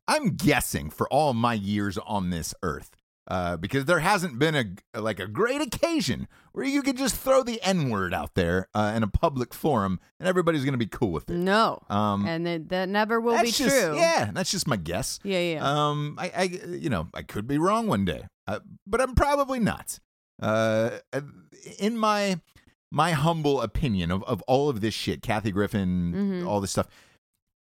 I'm guessing for all my years on this earth. Uh, because there hasn't been a like a great occasion where you could just throw the N word out there uh, in a public forum and everybody's gonna be cool with it. no. Um, and that, that never will be just, true. Yeah, that's just my guess. Yeah, yeah. Um, I, I, you know, I could be wrong one day, uh, but I'm probably not. Uh, in my my humble opinion of of all of this shit, Kathy Griffin, Mhm. all this stuff.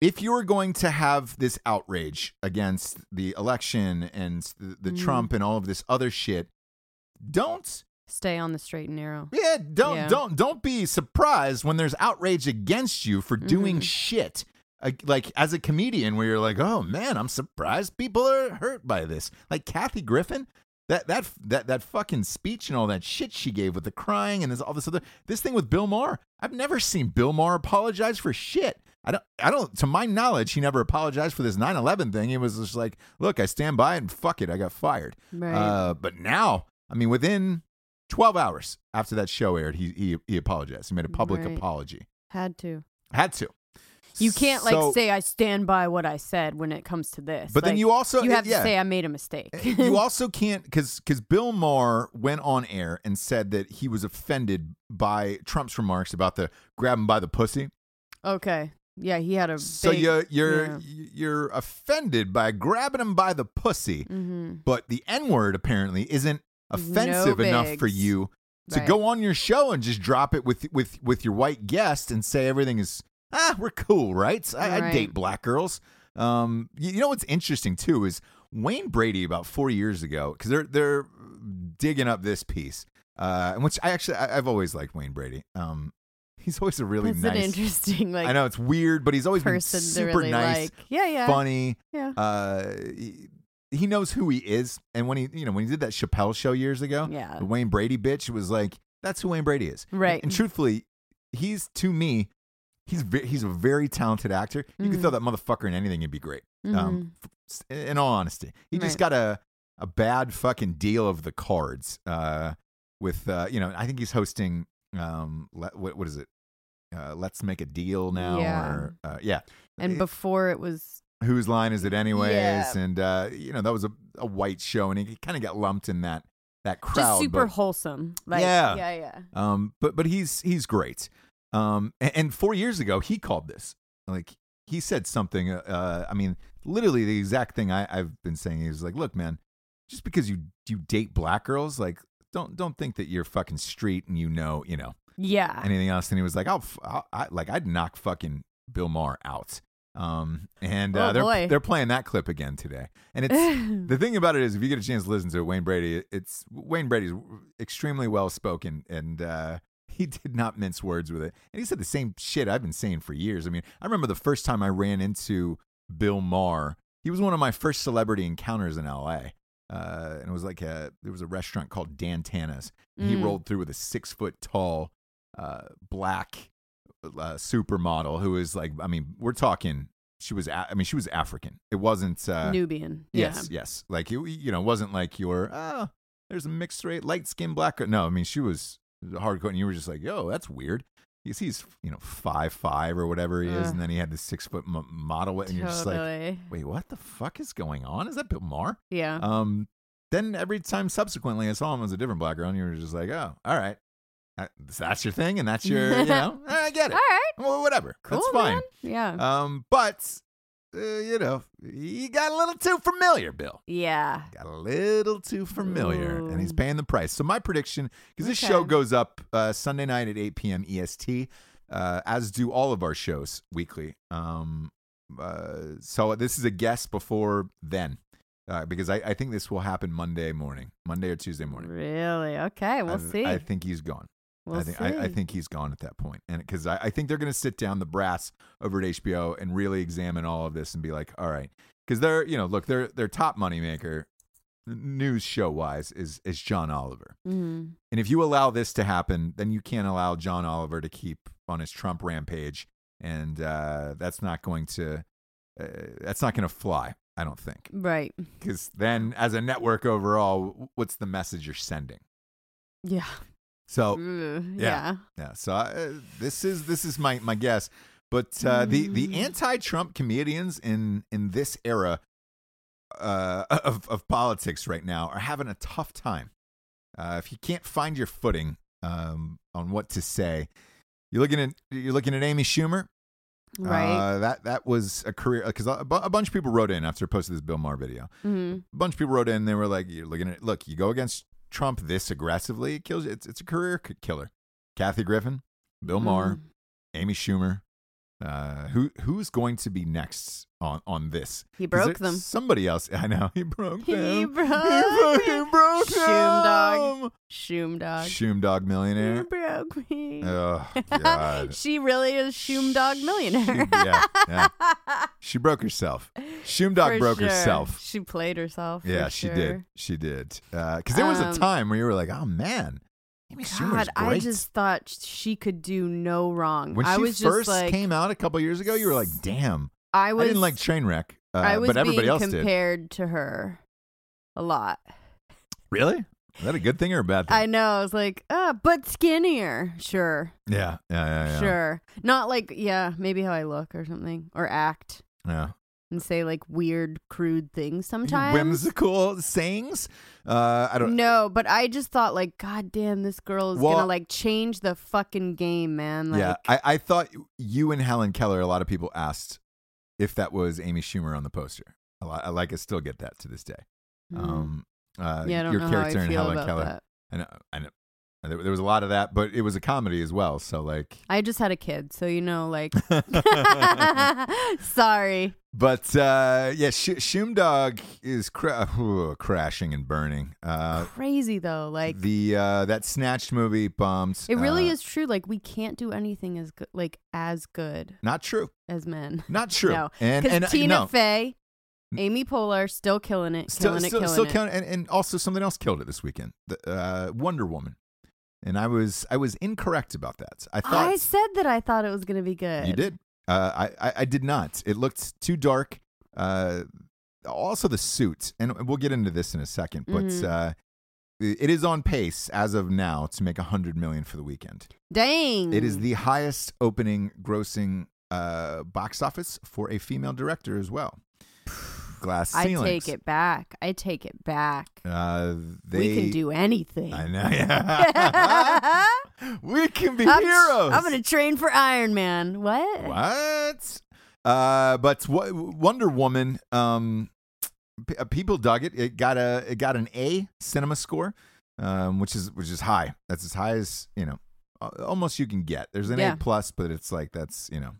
If you're going to have this outrage against the election and the, the Mhm. Trump and all of this other shit, don't Stay on the straight and narrow. yeah, don't Yeah. don't don't be surprised when there's outrage against you for doing Mhm. shit. Like, like as a comedian, where you're like, oh man, I'm surprised people are hurt by this. Like Kathy Griffin, that that that that fucking speech and all that shit she gave with the crying and this all this other this thing with Bill Maher. I've never seen Bill Maher apologize for shit. I don't I don't to my knowledge, he never apologized for this 9/11 thing. He was just like, look, I stand by it and fuck it, I got fired. Right. Uh, but now, I mean, within 12 hours after that show aired, he he, he apologized. He made a public Right. apology. Had to. Had to. You can't like So- say I stand by what I said when it comes to this. But then you also you have yeah. to say I made a mistake. you also can't because because Bill Maher went on air and said that he was offended by Trump's remarks about the grab him by the pussy. okay. Yeah, he had a. So big, you you're yeah. you're offended by grabbing him by the pussy, Mhm. but the N word apparently isn't offensive No enough for you to Right. go on your show and just drop it with with with your white guest and say everything is ah we're cool right I, I date black girls um you, you know what's interesting too is Wayne Brady about four years ago because they're they're digging up this piece uh which I actually I, I've always liked Wayne Brady um he's always a really That's nice an interesting like I know it's weird but he's always been super really nice like. Yeah, yeah. funny Yeah. uh he, he knows who he is and when he you know when he did that Chappelle show years ago Yeah. the Wayne Brady bitch was like, that's who Wayne Brady is. Right. And, truthfully, he's to me, he's ve- he's a very talented actor. You could Mhm. throw that motherfucker in anything, it'd be great. Um, f- in all honesty, he just Mm-hmm. Got a a bad fucking deal of the cards. Uh, with uh, you know, I think he's hosting. Um, le- what what is it? Uh, let's make a deal now. Yeah. Or, uh, yeah. and It- before it was whose line is it anyways? Yeah. And uh, you know, that was a, a white show, and he kind of got lumped in that that crowd. just super but- wholesome. Like Yeah. yeah, yeah. Um, but but he's he's great. Um, and, and four years ago he called this like he said something. Uh, I mean, literally the exact thing I, I've been saying. He was like, "Look, man, just because you you date black girls, like don't don't think that you're fucking street and you know you know Yeah. anything else." And he was like, "I'll, I'll I, like I'd knock fucking Bill Maher out." Um, and uh, Oh, they're boy. they're playing that clip again today, and it's the thing about it is, if you get a chance to listen to it, Wayne Brady, it's Wayne Brady's extremely well spoken, and uh, he did not mince words with it. And he said the same shit I've been saying for years. I mean, I remember the first time I ran into Bill Maher. He was one of my first celebrity encounters in L.A. Uh, and it was like a there was a restaurant called Dan Tana's. He Mm. rolled through with a six foot tall, uh, black uh, supermodel who is like, I mean, we're talking. She was, I mean, she was African. It wasn't. Uh, Nubian. Yes, yes. Like you, you know, it wasn't like your were. Oh, there's a mixed race, light skin, black. No, I mean, she was hardcore, and you were just like, yo, that's weird. You see, he's you know five five or whatever he is, Ugh. and then he had this six foot m- model, and you're just like, wait, what the fuck is going on? Is that Bill Maher? yeah. Um, then every time subsequently I saw him as a different black girl, and you were just like, oh, all right, Uh, that's your thing, and that's your, you know, I get it. All right. Well, whatever, Cool. that's fine. man. Yeah. Um, but uh, you know, he got a little too familiar, Bill. yeah. Got a little too familiar, and he's paying the price. So my prediction, because this show goes up uh, Sunday night at 8 p.m. EST, uh, as do all of our shows weekly. Um, uh, so this is a guess before then, uh, because I, I think this will happen Monday morning, Monday or Tuesday morning. Really? Okay. We'll I, see. I think he's gone. We'll I think. I, I think he's gone at that point, and because I, I think they're going to sit down the brass over at HBO and really examine all of this and be like, all right, because they're you know look their their top moneymaker news show wise is is John Oliver, Mhm. and if you allow this to happen, then you can't allow John Oliver to keep on his Trump rampage, and uh, that's not going to uh, that's not going to fly. I don't think Right. because then as a network overall, what's the message you're sending? Yeah. So yeah. yeah. Yeah, so uh, this is this is my my guess, but uh, the the Mm. anti-Trump comedians in in this era uh, of of politics right now are having a tough time. Uh, if you can't find your footing um, on what to say, you're looking at you're looking at Amy Schumer. Right. Uh, that that was a career because a, a bunch of people wrote in after I posted this Bill Maher video. hmm A bunch of people wrote in. They were like, "You're looking at look, you go against Trump this aggressively, it kills you. It's it's a career killer." Kathy Griffin, Bill Maher, Mm. Amy Schumer. Uh, who who's going to be next on on this? He broke them. Somebody else. I know he broke He them. broke He fucking them. broke Shoom them. Shoom dog. Shoom dog You millionaire. broke me. Oh God. she really is Shoom dog millionaire. She- yeah, yeah. She broke herself. Shoom dog For broke sure. herself. She played herself. Yeah, she sure. did. She did. Because there was a Um, time where you were like, "Oh man, Amy God, I just thought she could do no wrong. when I she was first just like, came out a couple years ago, you were like, "Damn, I was I didn't like Trainwreck," uh, I was but everybody being else did. compared to her a lot. Really? Is that a good thing or a bad thing? I know. I was like, uh, but skinnier. Sure. yeah, yeah, yeah, yeah. Sure. Not like, yeah, maybe how I look or something or act Yeah. And say like weird, crude things sometimes. Whimsical sayings. Uh, I don't. know. but I just thought like, God damn, this girl is Well- gonna like change the fucking game, man. Like, yeah, I, I thought you and Helen Keller. A lot of people asked if that was Amy Schumer on the poster. A lot, I like. I still get that to this day. mm. Um, uh, yeah, I don't your know character how I in feel Helen Keller. that. I know, I know. There, there was a lot of that, but it was a comedy as well. So like, I just had a kid, so you know, like, sorry. but uh, yeah, Sh- Shoomdog is cra- ooh, crashing and burning. Uh, Crazy though, like. the uh, that snatched movie bombed. it really Uh, is true. Like we can't do anything as good, like as good not true. as men. Not true. No, and and uh, Tina no. Fey, Amy Poehler, still killing it, still, killing still, it, killing still it. count, and, and also something else killed it this weekend. The, uh, Wonder Woman, and I was I was incorrect about that. I thought I said that I thought it was gonna be good. you did. Uh, I, I I did not. It looked too dark. Uh, also the suit, and we'll get into this in a second, but Mhm. uh, it is on pace as of now to make a hundred million for the weekend. Dang. It is the highest opening grossing uh, box office for a female director as well. Glass I take it back. I take it back. Uh, they, we can do anything. I know. Yeah. we can be I'm, heroes. I'm gonna train for Iron Man. What? What? Uh, but what, Wonder Woman, um, p- uh, people dug it. It got a it got an A cinema score, um, which is which is high. That's as high as you know, almost you can get. There's an Yeah. A plus, but it's like that's you know,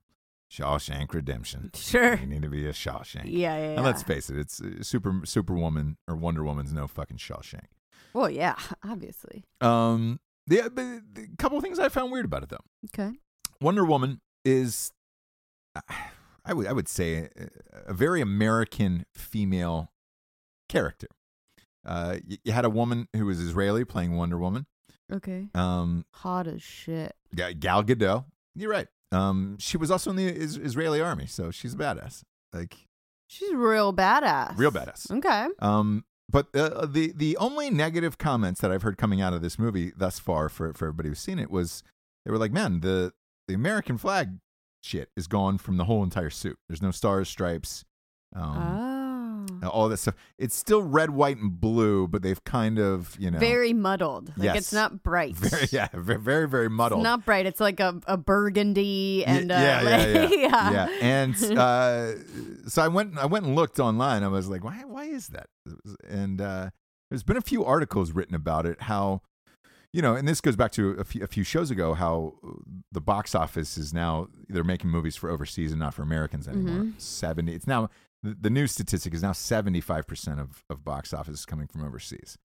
Shawshank Redemption. Sure. You need to be a Shawshank. Yeah, yeah. And let's face it, it's uh, super Superwoman or Wonder Woman's no fucking Shawshank. Well, yeah, obviously. Um, the, but the couple of things I found weird about it though. Okay. Wonder Woman is, I would I would say, a, a very American female character. Uh, you, you had a woman who was Israeli playing Wonder Woman. Okay. Um, Hot as shit. Ga- Gal Gadot. You're right. Um, she was also in the is- Israeli army, so she's a badass. Like She's real badass. real badass. Okay. Um, but uh, the the only negative comments that I've heard coming out of this movie thus far for for everybody who's seen it was they were like, man, the the American flag shit is gone from the whole entire suit. There's no stars, stripes, um, oh. All that stuff. It's still red, white, and blue, but they've kind of you know Very muddled. Like Yes. it's not bright. very yeah very very, muddled. It's not bright. It's like a, a burgundy and uh, yeah, like- yeah, yeah, yeah. yeah. And uh, so I went, I went and looked online. I was like, why, why is that? And uh, there's been a few articles written about it. How, you know, and this goes back to a few, a few shows ago. How the box office is now they're making movies for overseas and not for Americans anymore. Mhm. Seventy. It's now the, the new statistic is now seventy five percent of of box office is coming from overseas.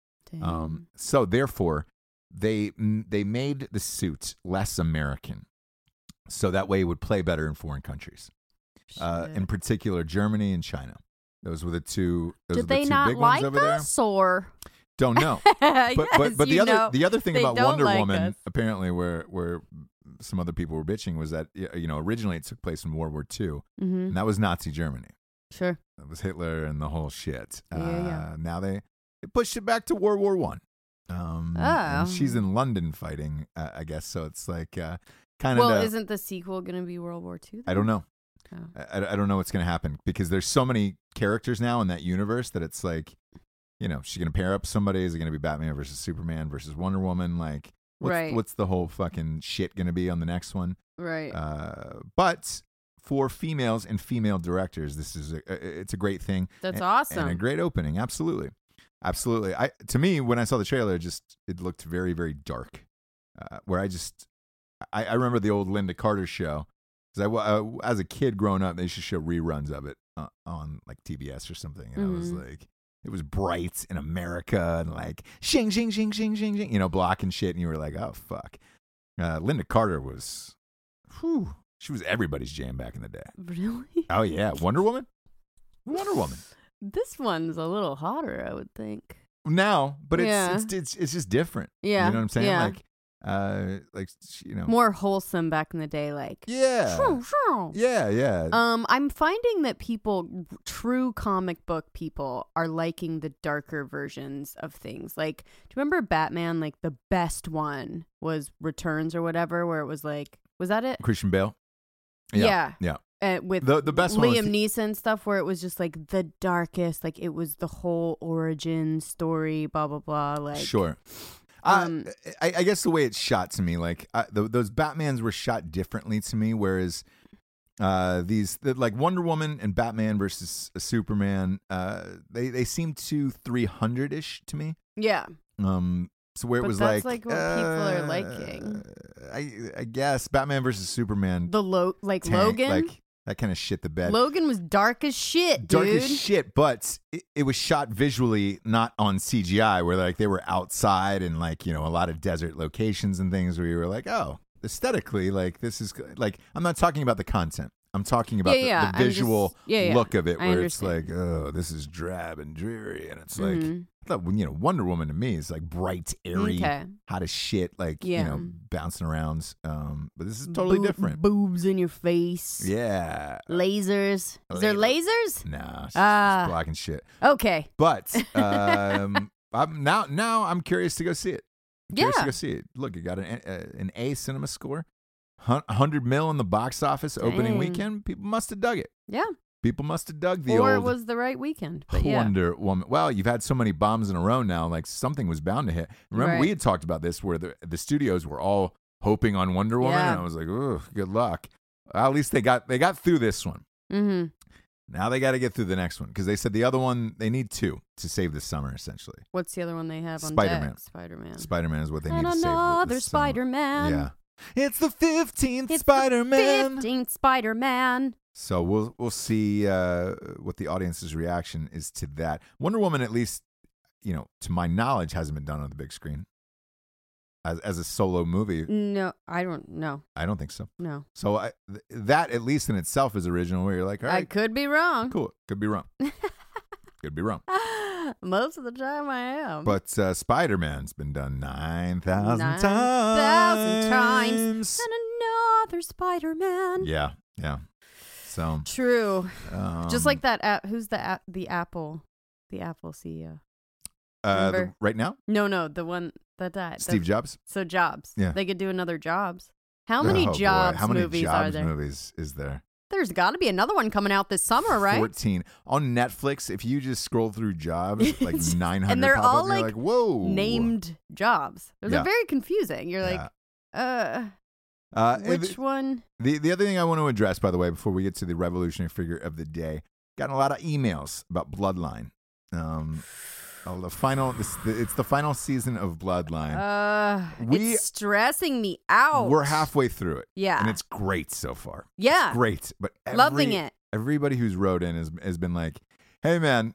Um, so therefore, they they made the suit less American, so that way it would play better in foreign countries, uh, in particular Germany and China. Those were the two. Those Did the they two not big like ones over us or? Don't know. But yes, but, but the other know, the other thing they about Wonder like Woman us. apparently where where some other people were bitching was that you know originally it took place in World War II Mhm. and that was Nazi Germany. Sure. That was Hitler and the whole shit. Yeah, yeah. Uh, now they, they pushed it back to World War One. Um, Oh. she's in London fighting, uh, I guess. So it's like uh, kind of. Well, isn't the sequel going to be World War II? I don't know. Oh. I, I don't know what's going to happen because there's so many characters now in that universe that it's like, you know, she's going to pair up somebody. Is it going to be Batman versus Superman versus Wonder Woman? Like, what's, Right. what's the whole fucking shit going to be on the next one? Right. Uh, but for females and female directors, this is a, it's a great thing. That's and- awesome. and a great opening. Absolutely, absolutely. I to me when I saw the trailer, it just it looked very very dark. Uh, where I just I, I remember the old Lynda Carter show because I uh, as a kid growing up, they used to show reruns of it uh, on like TBS or something, and I was Mhm. like. It was bright in America and like shing shing shing shing shing shing, you know, blocking shit, and you were like, oh fuck. Uh, Lynda Carter was, whew, she was everybody's jam back in the day. really? Oh yeah, Wonder Woman, Wonder Woman. This one's a little hotter, I would think. now, but it's, Yeah. it's it's it's just different. Yeah, you know what I'm saying? yeah. Like, uh, like you know, More wholesome back in the day, like. yeah, Shoo, shoo. yeah, yeah. Um, I'm finding that people, true comic book people, are liking the darker versions of things. Like, do you remember Batman? Like the best one was Returns or whatever, where it was like, was that it? Christian Bale. Yeah. yeah. Uh, with The- the best Liam the- Neeson stuff, where it was just like the darkest, like it was the whole origin story, blah blah blah. Like, sure. um, I, I guess the way it's shot to me, like I, th- those Batmans were shot differently to me, whereas uh, these the, like Wonder Woman and Batman versus Superman, uh, they they seem too three hundred ish to me. yeah, Um, so where it But was that's, like, like, what people are uh, liking. I I guess Batman versus Superman, the lo- like tank, Logan. like that kind of shit the bed. Logan was dark as shit, Dark dude. as shit, but it, it was shot visually, not on CGI, where like they were outside and like you know a lot of desert locations and things where you were like, oh, aesthetically, like this is like I'm not talking about the content. I'm talking about Yeah, the, yeah, the I'm just- visual yeah, yeah, look of it, where it's like, oh, this is drab and dreary, and it's like, Mhm. I thought, you know, Wonder Woman to me is like bright, airy, Okay. hot as shit, like you know, bouncing around. Um, but this is totally Boob- different. Boobs in your face. Yeah, Lasers. Is there Laser. lasers? nah, she's Ah. blocking shit. Okay. But um, I'm now now I'm curious to go see it. I'm Curious to go see it. Look, it got an uh, an A cinema score, Hun- hundred mil in the box office opening weekend. People must have dug it. Yeah. People must have dug the or it old was the right weekend. But yeah. Wonder Woman. Well, you've had so many bombs in a row now. Like something was bound to hit. Remember, Right. we had talked about this where the the studios were all hoping on Wonder Woman, Yeah. and I was like, "Ugh, good luck." Well, at least they got they got through this one. Mm-hmm. Now they got to get through the next one because they said the other one they need two to save this summer. Essentially, What's the other one they have on Spider-Man. Spider-Man. Spider Man is what they need to save. the- another. Spider-Man. Yeah, it's the fifteenth It's Spider Man. Fifteenth Spider-Man. So we'll we'll see uh, what the audience's reaction is to that. Wonder Woman, at least, you know, to my knowledge, hasn't been done on the big screen as as a solo movie. No, I don't know. I don't think so. No. So I, th- that at least in itself is original. Where you're like, all I could be wrong. cool, could be wrong, could be wrong. Most of the time I am. But uh, Spider Man's been done 9,000 Nine times. thousand times. and another Spider Man. Yeah, yeah. So, True. um, Just like that app. Who's the app? The Apple, the Apple CEO. uh, the- right now, No, no, the one that died. Steve The- Jobs. So Jobs. Yeah. They could do another Jobs. How many Oh. Jobs How many movies Jobs are there? movies is there? There's got to be another one coming out this summer, right? 14 on Netflix. If you just scroll through Jobs, like 900 and they're all up, like, like, whoa. named Jobs. They're Yeah. very confusing. You're like, Yeah. uh, Uh, which the, one? the the other thing I want to address, by the way, before we get to the revolutionary figure of the day, gotten a lot of emails about Bloodline. Um, oh, the final, this, it's the final season of Bloodline. Uh, We- it's stressing me out. We're halfway through it, Yeah. and it's great so far. yeah. Great, but every, Loving it. Everybody who's wrote in has has been like, "Hey, man,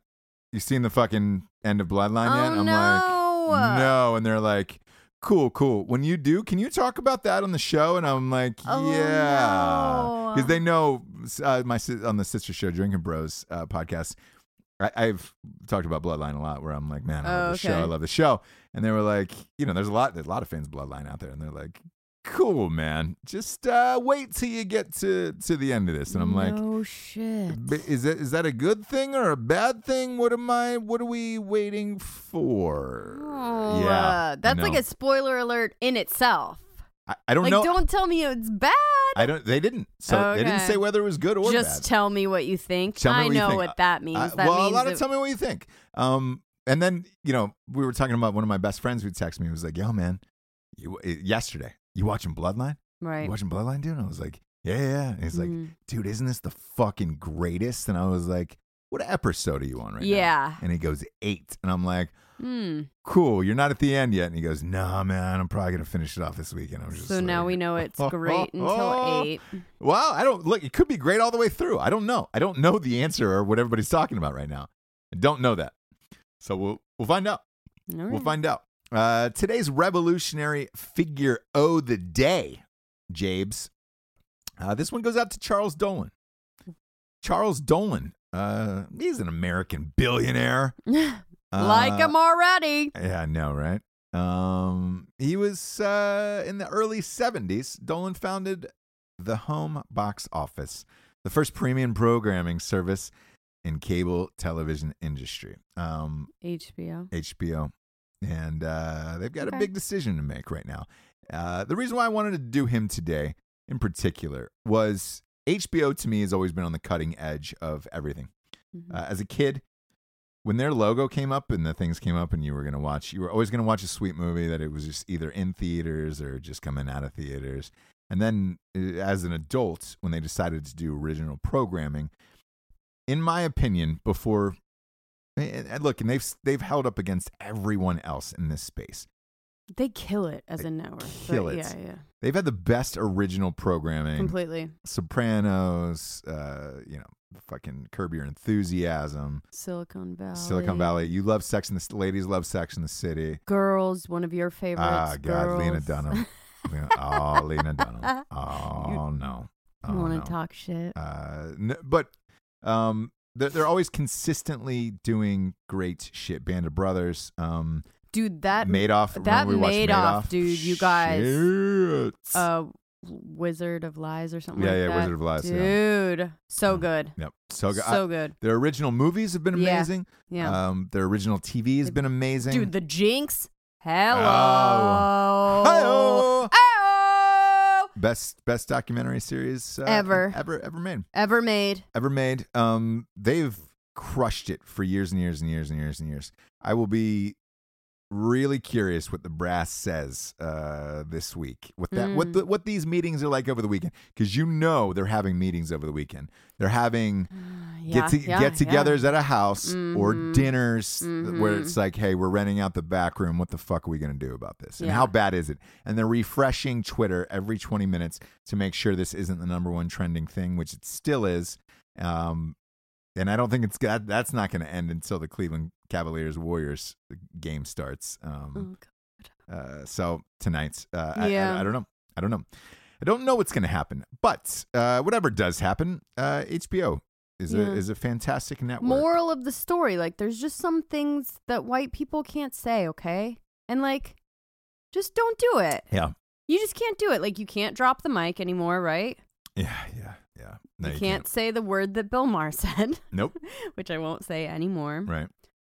you seen the fucking end of Bloodline yet?" Oh, I'm no. like, "No," and they're like. Cool, cool. When you do, can you talk about that on the show? And I'm like, Oh, yeah, no. because they know uh, my on the sister show, Drinking Bros uh, podcast. I, I've talked about Bloodline a lot, where I'm like, man, I love Oh, the show. I love the show, and they were like, you know, there's a lot, there's a lot of fans of Bloodline out there, and they're like, cool, man, just uh, wait till you get to to the end of this, and I'm like, oh shit. Is that is that a good thing or a bad thing? What am I? What are we waiting for? Oh, yeah, uh, that's like a spoiler alert in itself. I, I don't like, know. don't tell me it's bad. I don't. They didn't. So they didn't say whether it was good or Just bad. tell me what you think. Tell I what know think. what that means. That well, means a lot of it- tell me what you think. Um, and then you know we were talking about one of my best friends who texted me. He was like, "Yo, man, you uh, yesterday you watching Bloodline? right. You watching Bloodline, dude?" And I was like, "Yeah, yeah." yeah." And he's like, Mhm. "Dude, isn't this the fucking greatest?" And I was like, "What episode are you on right now?" yeah. And he goes eight, and I'm like. Hmm. cool, you're not at the end yet. And he goes, nah, man, I'm probably going to finish it off this weekend. I was just So now we know it's great until eight. Well, I don't look, it could be great all the way through. I don't know. I don't know the answer or what everybody's talking about right now. I don't know that. So we'll, we'll find out. All We'll find out. Uh, today's revolutionary figure o the day, Jabes. Uh, this one goes out to Charles Dolan. Charles Dolan. Uh, he's an American billionaire. like Uh, him already. yeah, I know, right? Um, he was uh, in the early 70s. Dolan founded the Home Box Office, the first premium programming service in cable television industry. Um, HBO. HBO, and uh, they've got Okay. a big decision to make right now. Uh, the reason why I wanted to do him today, in particular, was HBO to me has always been on the cutting edge of everything. Mhm. Uh, as a kid, when their logo came up and the things came up, and you were going to watch, you were always going to watch a sweet movie that it was just either in theaters or just coming out of theaters. And then, uh, as an adult, when they decided to do original programming, in my opinion, before and and look, and they've they've held up against everyone else in this space. They kill it as They a network. kill it. Yeah, yeah. They've had the best original programming. Completely. Sopranos, uh, you know, fucking Curb Your Enthusiasm, Silicon Valley. Silicon Valley. You love Sex in the Ladies love Sex in the City. Girls, one of your favorites. Ah, God, Lena Dunham. Lena- oh, Lena Dunham. Oh no. Oh, You want to no. talk shit? Uh, n- but um, they're, they're always consistently doing great shit. Band of Brothers. Um, Dude, that Madoff. that we watched Madoff, dude, you guys- Shit. uh Wizard of Lies or something Yeah, like yeah, that. Wizard of Lies, yeah. Dude, so Mm. good. Yep. So good. So good. their original movies have been amazing. Yeah. Um, their original TV has been amazing. Dude, the Jinx. Hello. Hi-yo. Oh. best best documentary series uh, Ever. ever ever made Ever made. ever made. Um, they've crushed it for years and years and years and years and years. I will be really curious what the brass says uh, this week. What that what Mm. the, what these meetings are like over the weekend because you know they're having meetings over the weekend. They're having Yeah, get to, yeah, get-togethers at a house or Mhm. dinners where Mhm. it's like, hey, we're renting out the back room. What the fuck are we gonna do about this? And Yeah. how bad is it? And they're refreshing Twitter every 20 minutes to make sure this isn't the number one trending thing, which it still is. Um, and I don't think it's that that's not going to end until the Cleveland Cavaliers Warriors game starts. Um, Oh, uh, so tonight, uh, I- I, Yeah. I, don't know. I don't know. I don't know what's going to happen. But uh, whatever does happen, uh, HBO is Yeah. a is a fantastic network. Moral of the story, like there's just some things that white people can't say, okay? And like just don't do it. Yeah. You just can't do it. Like you can't drop the mic anymore, right? Yeah, yeah, yeah. No, you, can't, say the word that Bill Maher said, Nope. which I won't say anymore. Right.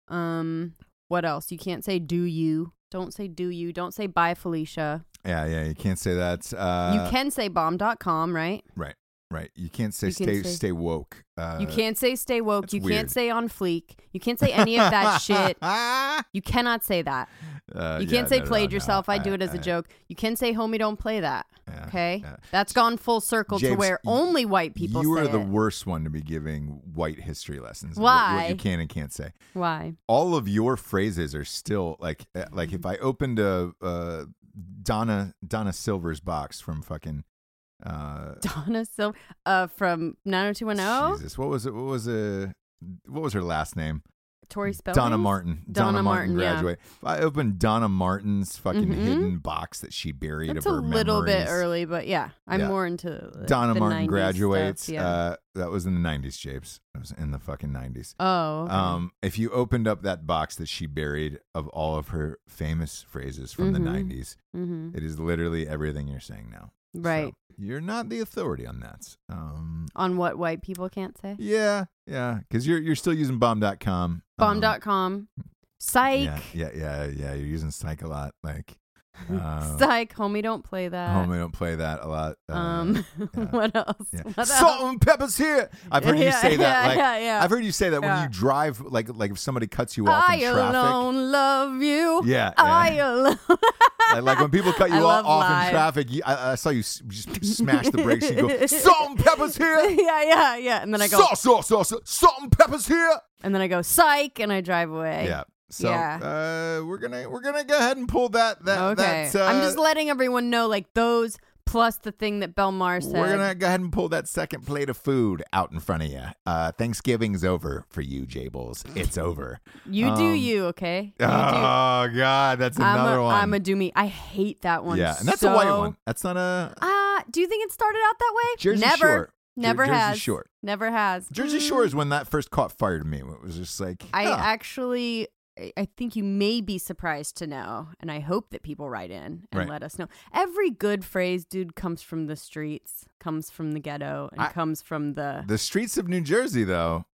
Um what else? You can't say do you. Don't say do you. Don't say bye Felicia. Yeah, yeah. You can't say that. Uh, you can say bomb.com, right? Right. Right. You can't say You can stay say- stay woke. Uh, you can't say stay woke. You weird. can't say on fleek. You can't say any of that shit. You cannot say that. Uh, You can't say no, no, played no, yourself. I do it as a a joke. You can say homie don't play that. Yeah, Okay? yeah. That's gone full circle to where only white people You are the it. worst one to be giving white history lessons. of What, what Why? you can and can't say. Why? All of your phrases are still like uh, like if I opened a uh, Donna Donna Silver's box from fucking uh, Donna Sil uh from 90210? Jesus, what was it? What was a what was her last name? Tori Spelling? Donna Martin. Donna Martin, yeah. graduate. If I opened Donna Martin's fucking Mhm. hidden box that she buried That's of a her little bit early, but yeah, I'm Yeah. more into the, Donna the Martin 90s graduates. Stuff, yeah. uh, that was in the '90s, Japes. It was in the fucking '90s. oh, okay. Um, if you opened up that box that she buried of all of her famous phrases from the Mhm. '90s, hmm it is literally everything you're saying now. Right. So, you're not the authority on that. Um, On what white people can't say? yeah, yeah, because you're you're still using bomb.com. Um, Bomb.com. Psych. yeah, yeah, yeah, yeah. You're using psych a lot. Like, uh, Psych. Homie, don't play that. Homie don't play that a lot. Uh, um, yeah. what else? yeah. What Salt else? and pepper's here. I've heard you Yeah, say that. yeah, like, yeah, yeah. I've heard you say that when you drive. Like, like if somebody cuts you off I in traffic. alone love you. Yeah, I alone. Like, like when people cut you I off, love off in live. traffic, you, I, I saw you s- just smash the brakes. You go, salt and pepper's here. yeah, yeah, yeah. And then I go, Salt, salt, salt, salt, salt and pepper's here. and then I go, psych, and I drive away. Yeah. So uh, we're gonna we're gonna go ahead and pull that that Okay. that. Uh, I'm just letting everyone know, like those plus the thing that Belmar said. We're gonna go ahead and pull that second plate of food out in front of you. Uh, Thanksgiving's over for you, Jables. It's over. You do Um, you, okay? You do. Oh God, that's I'm another a, one. I'm a do me. I hate that one. yeah, and that's a white one. That's not a Ah, do you think it started out that way? Jersey Never. Shore. Never Jer- Jersey has. Shore. Never has. Jersey Mm. Shore is when that first caught fire to me. It was just like I actually, I- think you may be surprised to know, and I hope that people write in and Right. let us know. Every good phrase, dude, comes from the streets, comes from the ghetto, and I- comes from the. the streets of New Jersey, though.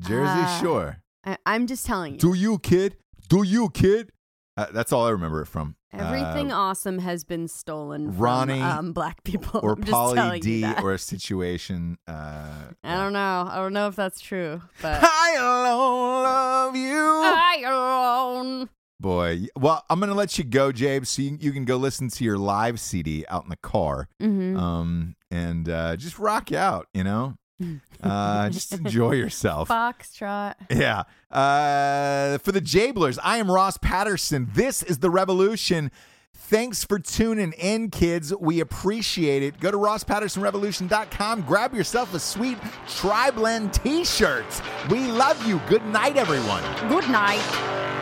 Jersey Ah. Shore. I, I'm just telling you. Do you, kid? Do you, kid? Uh, that's all I remember it from. Everything Uh, awesome has been stolen from Ronnie um, black people. or Pauly D or a situation. Uh, I don't know. I don't know if that's true, but I alone love you. I alone. Boy, well, I'm gonna let you go, Jabe, so you, you can go listen to your live CD out in the car, Mm-hmm. um, and uh, just rock out. You know, uh, just enjoy yourself. Foxtrot. Yeah. Uh, for the Jablers, I am Ross Patterson. This is the Revolution. Thanks for tuning in, kids. We appreciate it. Go to RossPattersonRevolution.com. Grab yourself a sweet Tri Blend t shirt. We love you. Good night, everyone. Good night.